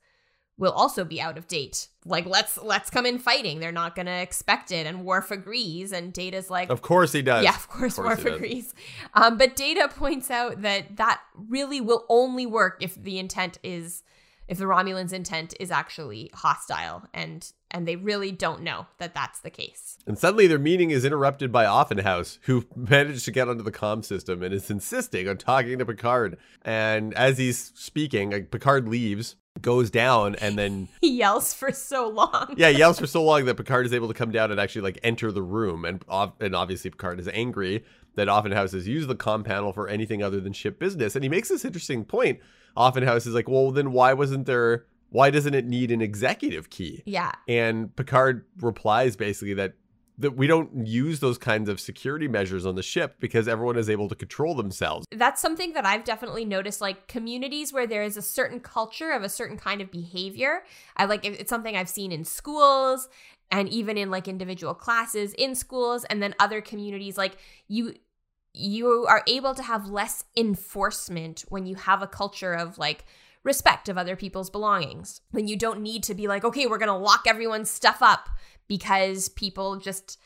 will also be out of date. Like, let's let's come in fighting. They're not going to expect it, and Worf agrees, and Data's like, Of course he does. yeah, of course, Of course Worf agrees. Um, but Data points out that that really will only work if the intent is if the Romulans' intent is actually hostile, and and they really don't know that that's the case. And suddenly their meeting is interrupted by Offenhouse, who managed to get onto the comm system and is insisting on talking to Picard. And as he's speaking, like, Picard leaves, goes down, and then He yells for so long. yeah, he yells for so long that Picard is able to come down and actually like enter the room. And and obviously Picard is angry that Offenhouse has used the comm panel for anything other than ship business. And he makes this interesting point. Offenhouse is like, well, then why wasn't there? Why doesn't it need an executive key? Yeah. And Picard replies basically that that we don't use those kinds of security measures on the ship because everyone is able to control themselves. that's something that I've definitely noticed. Like communities where there is a certain culture of a certain kind of behavior. I like it's something I've seen in schools and even in like individual classes in schools, and then other communities. Like you, you are able to have less enforcement when you have a culture of like respect of other people's belongings. When you don't need to be like, okay, we're gonna lock everyone's stuff up because people just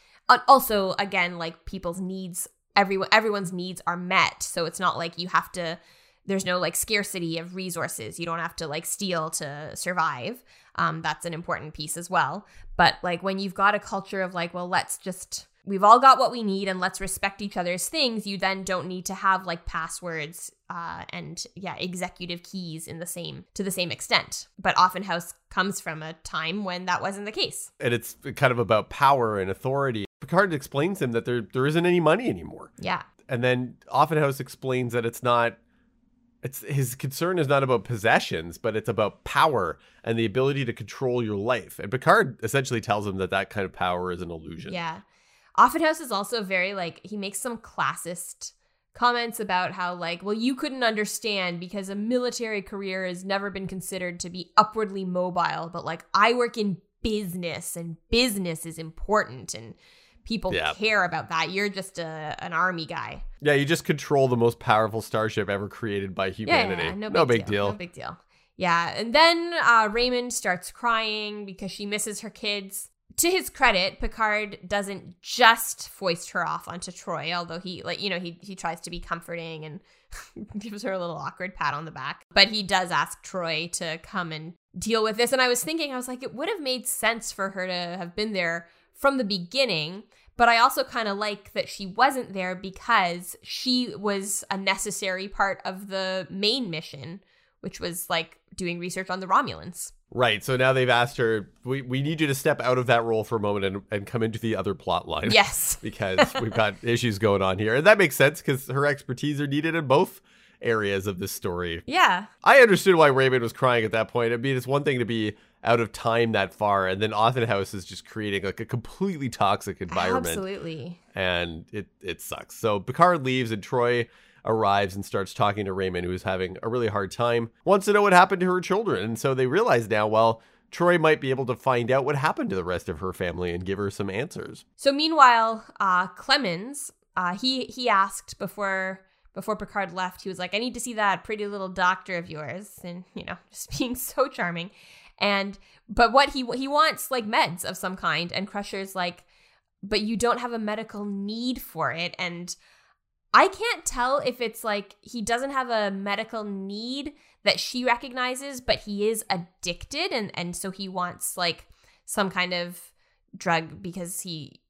also again like people's needs everyone everyone's needs are met. So it's not like you have to there's no like scarcity of resources. You don't have to like steal to survive. Um that's an important piece as well. But like when you've got a culture of like well let's just we've all got what we need and let's respect each other's things you then don't need to have like passwords uh, and yeah executive keys in the same to the same extent but offenhouse comes from a time when that wasn't the case And it's kind of about power and authority. Picard explains to him that there there isn't any money anymore. yeah And then Offenhouse explains that it's not it's his concern is not about possessions, but it's about power and the ability to control your life. And Picard essentially tells him that that kind of power is an illusion. Yeah. Offenhouse is also very like he makes some classist comments about how like well you couldn't understand because a military career has never been considered to be upwardly mobile but like I work in business and business is important and people Yeah. care about that you're just a an army guy Yeah, you just control the most powerful starship ever created by humanity. Yeah, no, big, deal. No big deal. Yeah, and then uh, Raymond starts crying because she misses her kids. To his credit, Picard doesn't just foist her off onto Troi, although he like you know he he tries to be comforting and gives her a little awkward pat on the back. But he does ask Troi to come and deal with this. And I was thinking, I was like, it would have made sense for her to have been there from the beginning. But I also kind of like that she wasn't there because she was a necessary part of the main mission, which was like doing research on the Romulans. Right. So now they've asked her, we, we need you to step out of that role for a moment and, and come into the other plot line. Yes. because we've got issues going on here. And that makes sense because her expertise are needed in both areas of this story. Yeah. I understood why Raymond was crying at that point. I mean, it's one thing to be out of time that far, and then Offenhouse is just creating like a completely toxic environment. Absolutely. and it it sucks. So Picard leaves and Troi arrives and starts talking to Raymond, who's having a really hard time. Wants to know what happened to her children, and so they realize now, well, Troi might be able to find out what happened to the rest of her family and give her some answers. So meanwhile, uh, Clemens, uh, he he asked before before Picard left, he was like, I need to see that pretty little doctor of yours. And, you know, just being so charming. And, but what he, he wants like meds of some kind. And Crusher's like, but you don't have a medical need for it. And I can't tell if it's like he doesn't have a medical need that she recognizes, but he is addicted. And, and so he wants like some kind of drug because he,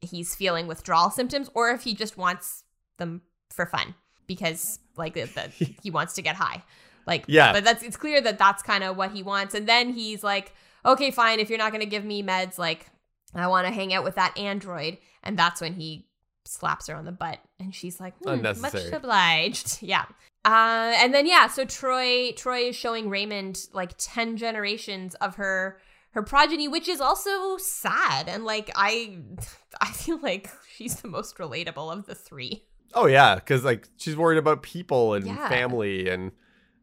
he's feeling withdrawal symptoms or if he just wants them for fun because like the, the, he wants to get high. Like Yeah. but that's it's clear that that's kind of what he wants. And then he's like, okay, fine, if you're not going to give me meds, like I want to hang out with that android. And that's when he slaps her on the butt, and she's like, "Hmm, much obliged. Yeah. Uh, and then yeah, so Troi Troi is showing Raymond like ten generations of her her progeny, which is also sad. And like I I feel like she's the most relatable of the three. Oh yeah, because like she's worried about people and Yeah. family and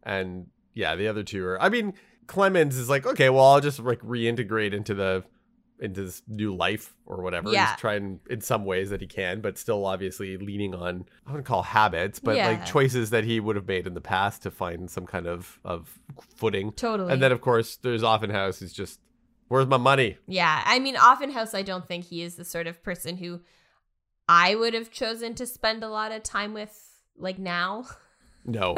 and yeah, the other two are. I mean, Clemens is like, okay, well, I'll just like reintegrate into the into this new life or whatever. Yeah. He's trying in some ways that he can, but still obviously leaning on I wouldn't call habits, but Yeah. like choices that he would have made in the past to find some kind of of footing. Totally. And then of course there's Offenhouse who's just, where's my money? Yeah, I mean, Offenhouse, I don't think he is the sort of person who I would have chosen to spend a lot of time with, like now. No.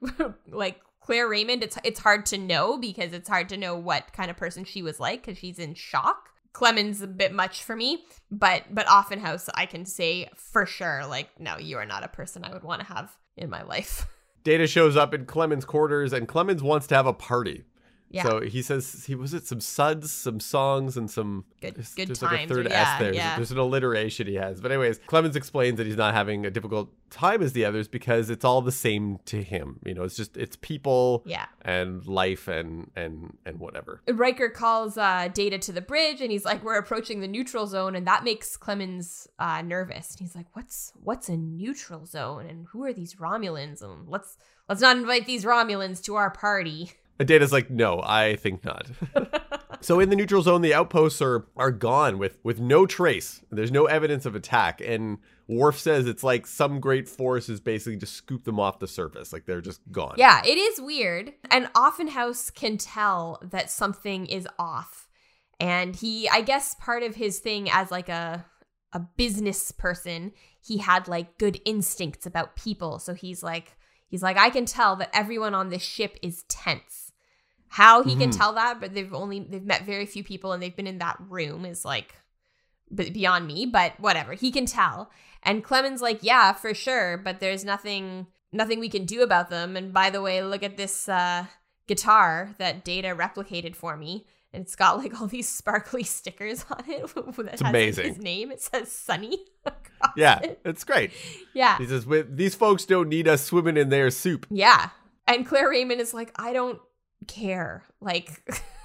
like Claire Raymond, it's it's hard to know because it's hard to know what kind of person she was like because she's in shock. Clemens a bit much for me, but but Offenhouse, I can say for sure, like, no, you are not a person I would want to have in my life. Data shows up in Clemens' quarters, and Clemens wants to have a party. Yeah. So he says he was it some suds, some songs, and some Good- there's, good there's like a third or- yeah, S there. yeah. There's an alliteration he has. But anyways, Clemens explains that he's not having a difficult time as the others because it's all the same to him. You know, it's just it's people yeah. and life and and and whatever. Riker calls uh, Data to the bridge, and he's like, "We're approaching the neutral zone," and that makes Clemens uh, nervous. And he's like, "What's what's a neutral zone? And who are these Romulans? And let's let's not invite these Romulans to our party." And Data's like, no, I think not. so in the neutral zone, the outposts are are gone with with no trace. There's no evidence of attack, and Worf says it's like some great force is basically just scoop them off the surface, like they're just gone. Yeah, it is weird. And Offenhouse can tell that something is off. And he, I guess part of his thing as like a a business person, he had like good instincts about people. So he's like he's like I can tell that everyone on this ship is tense. How he can Mhm. tell that, but they've only they've met very few people and they've been in that room is like beyond me, but whatever. He can tell. And Clemens like, "Yeah, for sure, but there's nothing nothing we can do about them. And by the way, look at this uh, guitar that Data replicated for me. And it's got like all these sparkly stickers on it. has, amazing. his name. It says Sonny. Yeah, it. it's great. Yeah. He says, these folks don't need us swimming in their soup. Yeah. And Claire Raymond is like, I don't care. Like,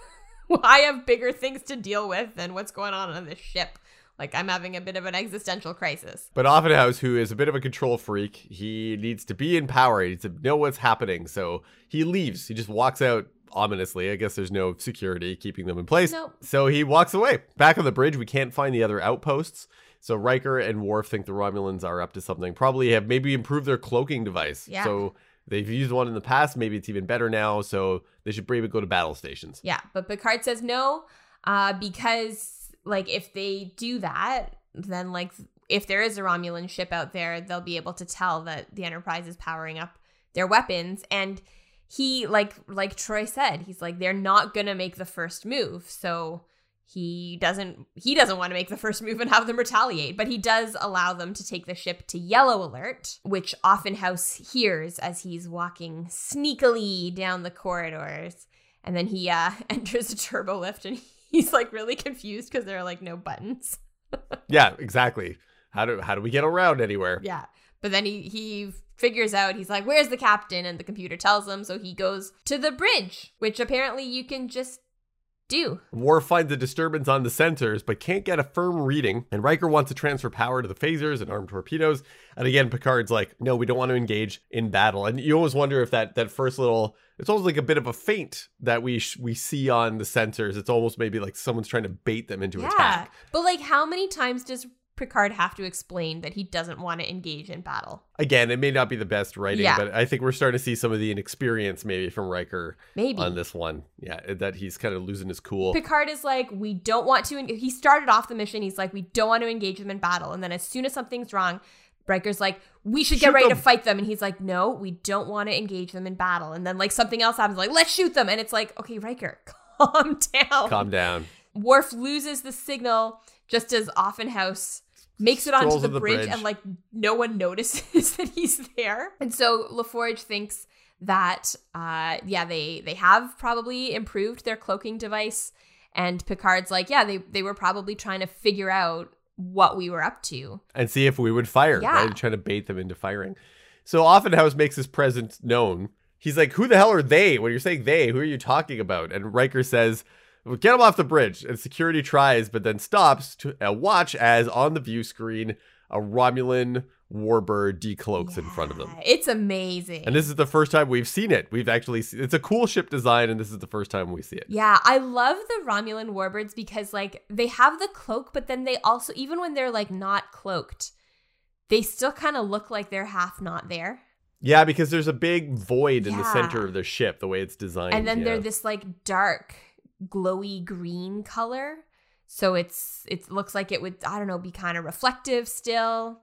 I have bigger things to deal with than what's going on on this ship. Like, I'm having a bit of an existential crisis. But Offenhouse, who is a bit of a control freak, he needs to be in power. He needs to know what's happening. So he leaves. He just walks out ominously. I guess there's no security keeping them in place. Nope. So he walks away. Back on the bridge, we can't find the other outposts. So Riker and Worf think the Romulans are up to something. Probably have maybe improved their cloaking device. Yeah. So they've used one in the past. Maybe it's even better now. So they should maybe go to battle stations. Yeah. But Picard says no, uh, because, like, if they do that, then, like, if there is a Romulan ship out there, they'll be able to tell that the Enterprise is powering up their weapons. And he, like, like Troi said, he's like, they're not gonna make the first move. So he doesn't he doesn't want to make the first move and have them retaliate but he does allow them to take the ship to yellow alert which offenhouse hears as he's walking sneakily down the corridors and then he uh enters a turbo lift and he's like really confused because there are like no buttons Yeah, exactly. How do how do we get around anywhere? yeah but then he he figures out he's like where's the captain and the computer tells him so he goes to the bridge which apparently you can just do Worf finds a disturbance on the sensors, but can't get a firm reading. And Riker wants to transfer power to the phasers and armed torpedoes. And again, Picard's like, "No, we don't want to engage in battle." And you always wonder if that that first little, it's almost like a bit of a feint that we sh- we see on the sensors. It's almost maybe like someone's trying to bait them into attack. But like how many times does Picard have to explain that he doesn't want to engage in battle. Again, it may not be the best writing, Yeah. but I think we're starting to see some of the inexperience maybe from Riker Maybe. on this one. Yeah, that he's kind of losing his cool. Picard is like, we don't want to. en-" He started off the mission. He's like, we don't want to engage them in battle. And then as soon as something's wrong, Riker's like, we should get Shoot ready to fight them. And he's like, no, we don't want to engage them in battle. And then like something else happens, like, let's shoot them. And it's like, okay, Riker, calm down. Calm down. Worf loses the signal just as Offenhouse makes it onto the, the bridge, bridge. and like no one notices that he's there. And so LaForge thinks that uh yeah, they they have probably improved their cloaking device and Picard's like, yeah, they they were probably trying to figure out what we were up to. and see if we would fire, Yeah. right? Trying to bait them into firing. So Offenhouse makes his presence known. He's like, "Who the hell are they?" When you're saying they, who are you talking about? And Riker says, well, "Get them off the bridge." And security tries, but then stops to uh, watch as on the view screen a Romulan warbird decloaks in front of them. It's amazing. And this is the first time we've seen it. We've actually seen, it's a cool ship design, and this is the first time we see it. Yeah, I love the Romulan warbirds because like they have the cloak, but then they also even when they're like not cloaked, they still kind of look like they're half not there. Yeah, because there's a big void in the center of their ship, the way it's designed. and then yeah. they're this like dark, glowy green color. So it's it looks like it would I don't know be kind of reflective still.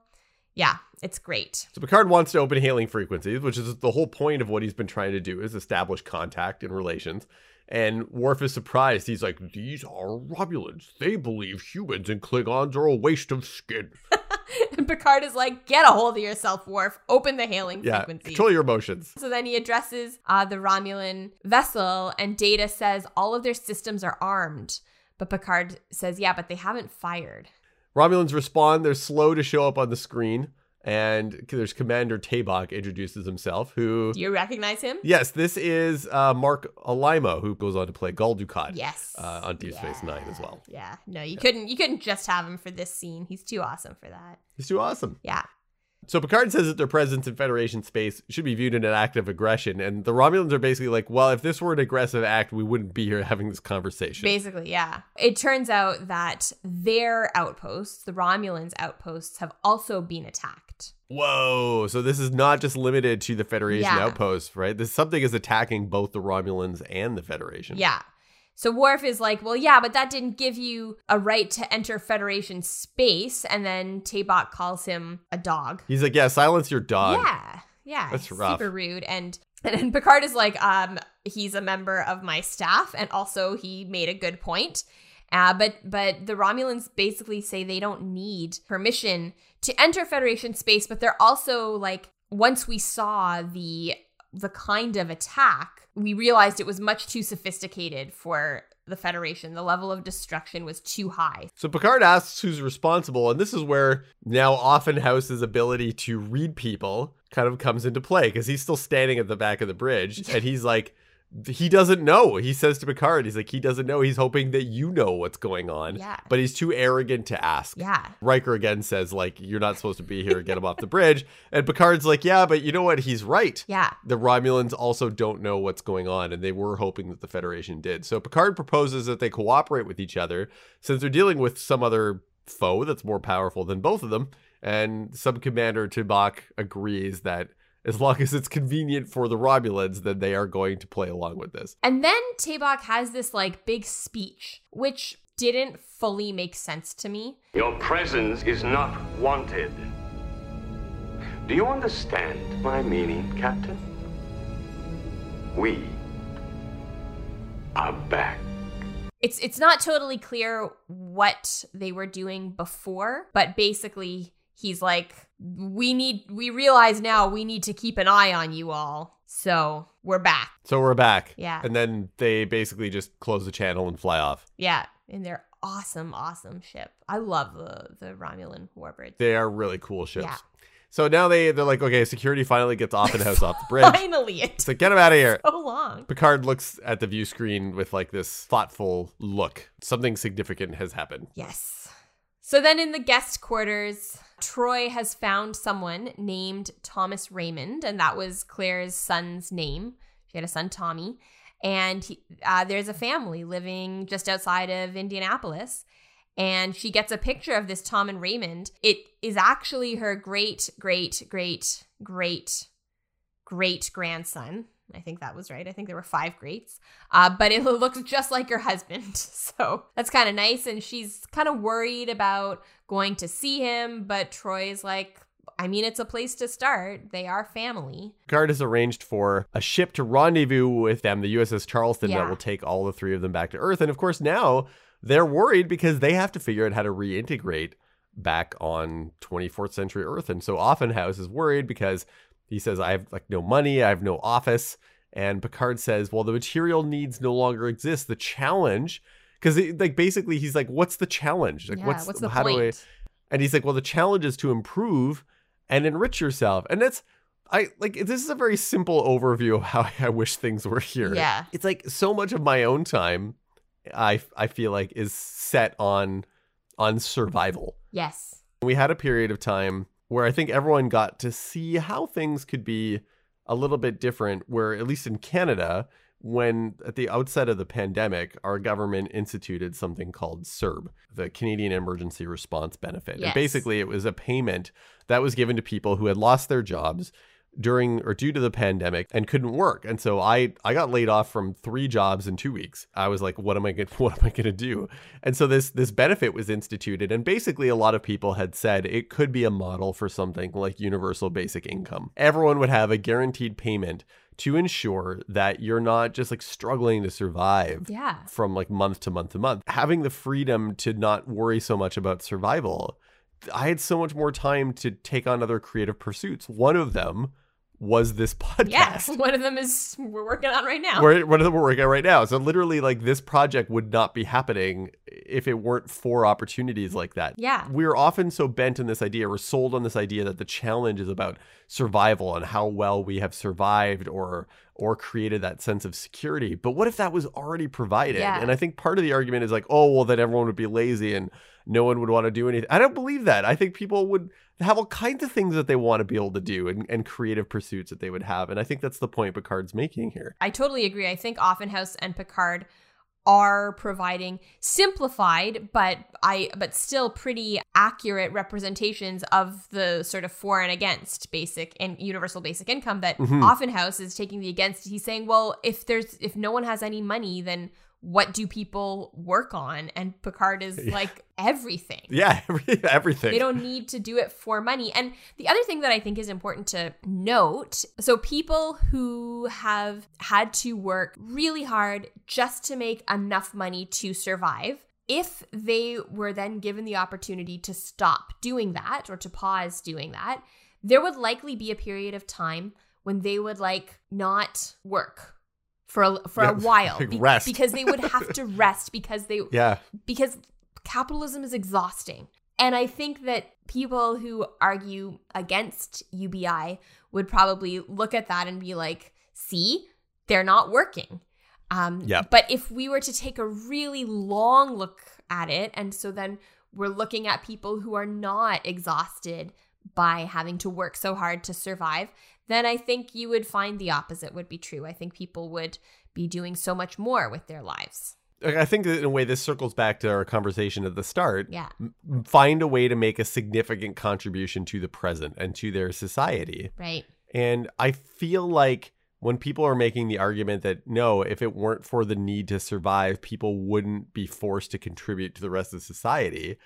Yeah, it's great. So Picard wants to open hailing frequencies, which is the whole point of what he's been trying to do is establish contact and relations. And Worf is surprised. He's like, "These are Romulans. They believe humans and Klingons are a waste of skin." And Picard is like, get a hold of yourself, Worf. Open the hailing Yeah, frequency. control your emotions. So then he addresses uh, the Romulan vessel, and Data says all of their systems are armed. But Picard says, yeah, but they haven't fired. Romulans respond. They're slow to show up on the screen, and there's Commander Tebok introduces himself. Who, Do you recognize him? yes, this is uh, Marc Alaimo, who goes on to play Gul Dukat. Yes. uh, on Deep Space Nine as well. Yeah. No, you couldn't. You couldn't just have him for this scene. He's too awesome for that. He's too awesome. Yeah. So Picard says that their presence in Federation space should be viewed in an act of aggression, and the Romulans are basically like, "Well, if this were an aggressive act, we wouldn't be here having this conversation." Basically, yeah. It turns out that their outposts, the Romulans' outposts, have also been attacked. Whoa! So this is not just limited to the Federation Yeah. outposts, right? This something is attacking both the Romulans and the Federation. Yeah. So Worf is like, well, yeah, but that didn't give you a right to enter Federation space. And then Tebok calls him a dog. He's like, "Yeah, silence your dog." yeah. Yeah. That's rough. Super rude. And and then Picard is like, um, he's a member of my staff, and also he made a good point. Uh, but but the Romulans basically say they don't need permission to enter Federation space, but they're also like, once we saw the the kind of attack, we realized it was much too sophisticated for the Federation. The level of destruction was too high. So Picard asks who's responsible, and this is where now Offenhouse's ability to read people kind of comes into play because he's still standing at the back of the bridge, and he's like, he doesn't know. He says to Picard, he's like, he doesn't know. He's hoping that you know what's going on, Yeah. but he's too arrogant to ask. Yeah. Riker again says, like, you're not supposed to be here. Get him off the bridge. And Picard's like, yeah, but you know what? He's right Yeah. the Romulans also don't know what's going on, and they were hoping that the Federation did. So Picard proposes that they cooperate with each other since they're dealing with some other foe that's more powerful than both of them. And Sub Commander Tibok agrees that as long as it's convenient for the Romulans, then they are going to play along with this. And then Tebok has this like big speech, which didn't fully make sense to me. Your presence is not wanted. Do you understand my meaning, Captain? We are back. It's it's not totally clear what they were doing before, but basically he's like we need we realize now we need to keep an eye on you all. So, we're back. So we're back. Yeah. And then they basically just close the channel and fly off. Yeah, in their awesome awesome ship. I love the the Romulan warbirds. They are really cool ships. Yeah. So now they, they're like, okay, security finally gets Offenhouse off the bridge. Finally, it It's like, get him out of here. so long. Picard looks at the view screen with like this thoughtful look. Something significant has happened. Yes. So then in the guest quarters, Troi has found someone named Thomas Raymond, and that was Claire's son's name. She had a son, Tommy. And he, uh, there's a family living just outside of Indianapolis. and she gets a picture of this Tom and Raymond. It is actually her great, great, great, great, great grandson. I think that was right. I think there were five greats, uh, but it looks just like her husband. So that's kind of nice. And she's kind of worried about going to see him, but Troi's like, I mean, it's a place to start. They are family. Picard has arranged for a ship to rendezvous with them, the USS Charleston, Yeah. that will take all the three of them back to Earth. And of course, now they're worried because they have to figure out how to reintegrate back on 24th century Earth. And so Offenhouse is worried because he says, I have like no money, I have no office. And Picard says, Well, the material needs no longer exist. The challenge, because like basically he's like, What's the challenge? Like, yeah, what's, what's the how do I point? and he's like, well, the challenge is to improve and enrich yourself. And that's, I like, this is a very simple overview of how I wish things were here. Yeah. It's like so much of my own time, I, I feel like is set on, on survival. Yes. We had a period of time where I think everyone got to see how things could be a little bit different, where at least in Canada, when at the outset of the pandemic, our government instituted something called CERB, the Canadian Emergency Response Benefit. Yes. And basically, it was a payment that was given to people who had lost their jobs during or due to the pandemic and couldn't work. And so I I got laid off from 3 jobs in 2 weeks. I was like what am I gonna, what am I going to do? And so this this benefit was instituted and basically a lot of people had said it could be a model for something like universal basic income. Everyone would have a guaranteed payment to ensure that you're not just like struggling to survive Yeah. from like month to month to month. Having the freedom to not worry so much about survival, I had so much more time to take on other creative pursuits. One of them was this podcast. Yes. One of them is we're working on right now. We're, one of them we're working on right now. So literally, like this project would not be happening if it weren't for opportunities mm, like that. Yeah. We're often so bent on this idea, we're sold on this idea that the challenge is about survival and how well we have survived or or created that sense of security. But what if that was already provided? Yeah. And I think part of the argument is like, oh, well, then everyone would be lazy and no one would want to do anything. I don't believe that. I think people would have all kinds of things that they want to be able to do and, and creative pursuits that they would have. And I think that's the point Picard's making here. I totally agree. I think Offenhouse and Picard are providing simplified but I but still pretty accurate representations of the sort of for and against basic and universal basic income that Mhm. Offenhouse is taking the against. He's saying, well, if there's if no one has any money, then what do people work on? And Picard is Yeah. like everything. Yeah, everything. They don't need to do it for money. And the other thing that I think is important to note so, people who have had to work really hard just to make enough money to survive, if they were then given the opportunity to stop doing that or to pause doing that, there would likely be a period of time when they would like not work. For a, for Yeah, a while like be- rest. because they would have to rest because they yeah. because capitalism is exhausting. And I think that people who argue against UBI would probably look at that and be like, see, they're not working. Um, Yep. But if we were to take a really long look at it, and so then we're looking at people who are not exhausted by having to work so hard to survive, then I think you would find the opposite would be true. I think people would be doing so much more with their lives. I think that in a way this circles back to our conversation at the start. Yeah. Find a way to make a significant contribution to the present and to their society. Right. And I feel like when people are making the argument that no, if it weren't for the need to survive, people wouldn't be forced to contribute to the rest of society.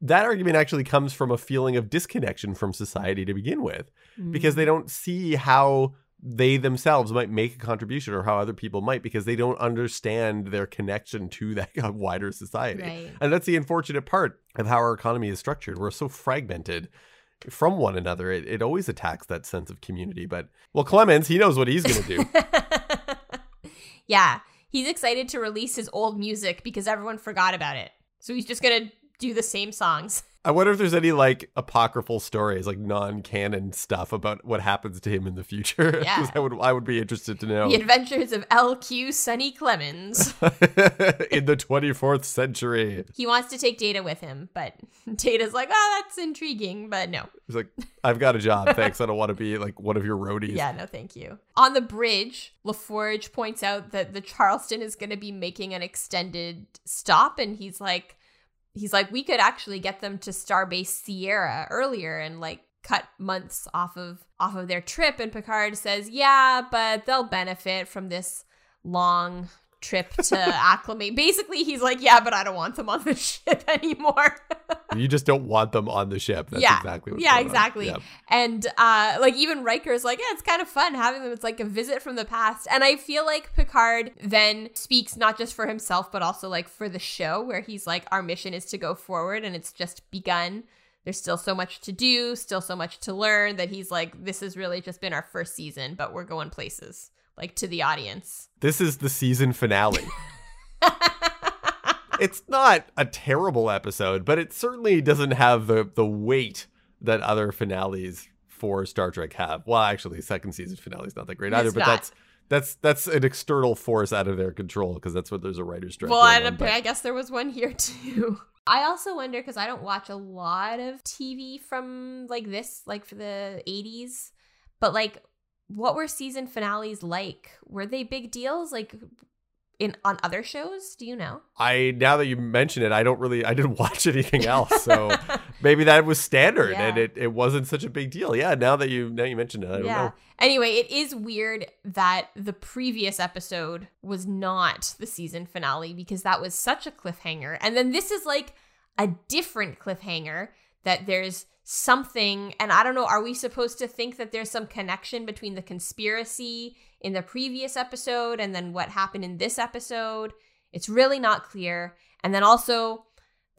That argument actually comes from a feeling of disconnection from society to begin with because Mm. they don't see how they themselves might make a contribution or how other people might because they don't understand their connection to that wider society. Right. And that's the unfortunate part of how our economy is structured. We're so fragmented from one another. It, it always attacks that sense of community. But, well, Clemens, he knows what he's going to do. yeah, he's excited to release his old music because everyone forgot about it. So he's just gonna do the same songs. I wonder if there's any like apocryphal stories, like non-canon stuff about what happens to him in the future. Yeah. I would, I would be interested to know. The Adventures of L.Q. Sonny Clemens. in the 24th century. he wants to take Data with him, but Data's like, oh, that's intriguing, but no. He's like, I've got a job. Thanks. I don't want to be like one of your roadies. Yeah, no, thank you. On the bridge, LaForge points out that the Charleston is going to be making an extended stop, and he's like, he's like, we could actually get them to Starbase Sierra earlier and like cut months off of off of their trip. And Picard says, yeah, but they'll benefit from this long trip to acclimate. Basically, he's like, yeah, but I don't want them on the ship anymore. you just don't want them on the ship. That's yeah, exactly yeah, exactly. Yeah. And uh, like even Riker's like, yeah, it's kind of fun having them. It's like a visit from the past. And I feel like Picard then speaks not just for himself, but also like for the show, where he's like, our mission is to go forward, and it's just begun. There's still so much to do, still so much to learn. That he's like, this has really just been our first season, but we're going places, like to the audience. This is the season finale. it's not a terrible episode, but it certainly doesn't have the the weight that other finales for Star Trek have. Well, actually, second season finale is not that great either, It's but that's that's that's an external force out of their control because that's what there's a writer's strike. Well, on, but- I guess there was one here too. I also wonder because I don't watch a lot of TV from like this, like for the 80s, but like what were season finales like? Were they big deals like in on other shows? Do you know? I now that you mention it, I don't really I didn't watch anything else, so maybe that was standard and it, it wasn't such a big deal. Yeah, now that you now you mentioned it, I don't know. Anyway, it is weird that the previous episode was not the season finale because that was such a cliffhanger. And then this is like a different cliffhanger that there's something and I don't know, are we supposed to think that there's some connection between the conspiracy in the previous episode and then what happened in this episode? It's really not clear. And then also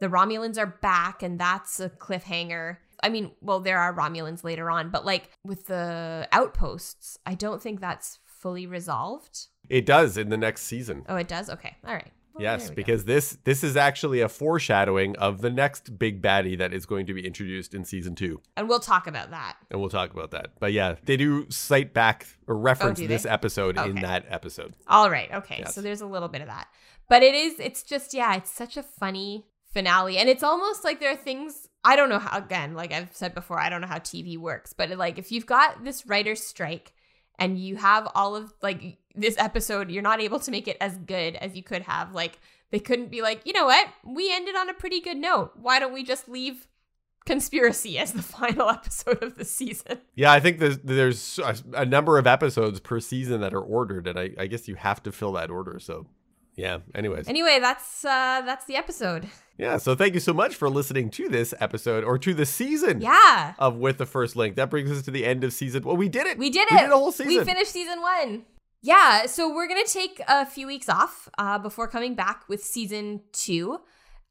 the Romulans are back, and that's a cliffhanger. I mean, well, there are Romulans later on, but like with the outposts, I don't think that's fully resolved. It does in the next season. Oh, it does? Okay. All right. Well, Yes, we go. because this this is actually a foreshadowing of the next big baddie that is going to be introduced in season two, And we'll talk about that. and we'll talk about that. But yeah, they do cite back or reference Oh, this they? episode in that episode. All right. Okay. Yes. So there's a little bit of that. But it is, it's just, yeah, it's such a funny finale. And it's almost like there are things, I don't know how, again, like I've said before, I don't know how TV works, but like if you've got this writer's strike and you have all of like this episode, you're not able to make it as good as you could have. Like they couldn't be like, you know what? We ended on a pretty good note. Why don't we just leave conspiracy as the final episode of the season? Yeah, I think there's there's a, a number of episodes per season that are ordered, and I, I guess you have to fill that order. So yeah. Anyways, Anyway, that's uh that's the episode. Yeah. So thank you so much for listening to this episode or to the season. Yeah. Of with the first link. That brings us to the end of season. Well, we did it. We did it. We did a whole season. We finished season one. Yeah, so we're gonna take a few weeks off uh, before coming back with season two.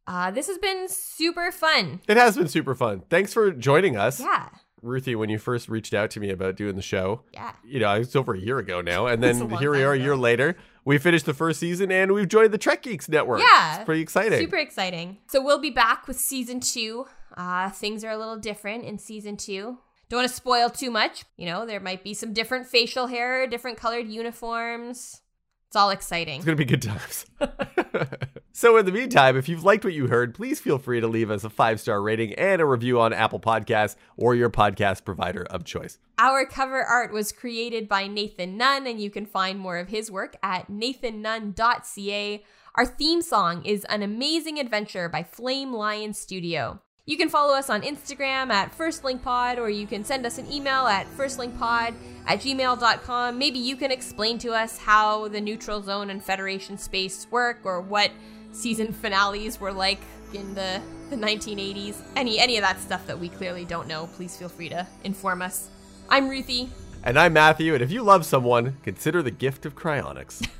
Uh, this has been super fun. It has been super fun. Thanks for joining us. Yeah, Ruthie, when you first reached out to me about doing the show, yeah. you know, it's over a year ago now. And then here we are a year later. We finished the first season and we've joined the Trek Geeks Network. Yeah. It's pretty exciting. Super exciting. So we'll be back with season two. Uh, things are a little different in season two. Don't want to spoil too much. You know, there might be some different facial hair, different colored uniforms. It's all exciting. It's going to be good times. so, in the meantime, if you've liked what you heard, please feel free to leave us a five star rating and a review on Apple Podcasts or your podcast provider of choice. Our cover art was created by Nathan Nunn, and you can find more of his work at nathannunn.ca. Our theme song is An Amazing Adventure by Flame Lion Studio. You can follow us on Instagram at FirstLinkPod, or you can send us an email at firstlinkpod at gmail.com. Maybe you can explain to us how the neutral zone and Federation space work, or what season finales were like in the, the 1980s. Any, any of that stuff that we clearly don't know, please feel free to inform us. I'm Ruthie. And I'm Matthew, and if you love someone, consider the gift of cryonics.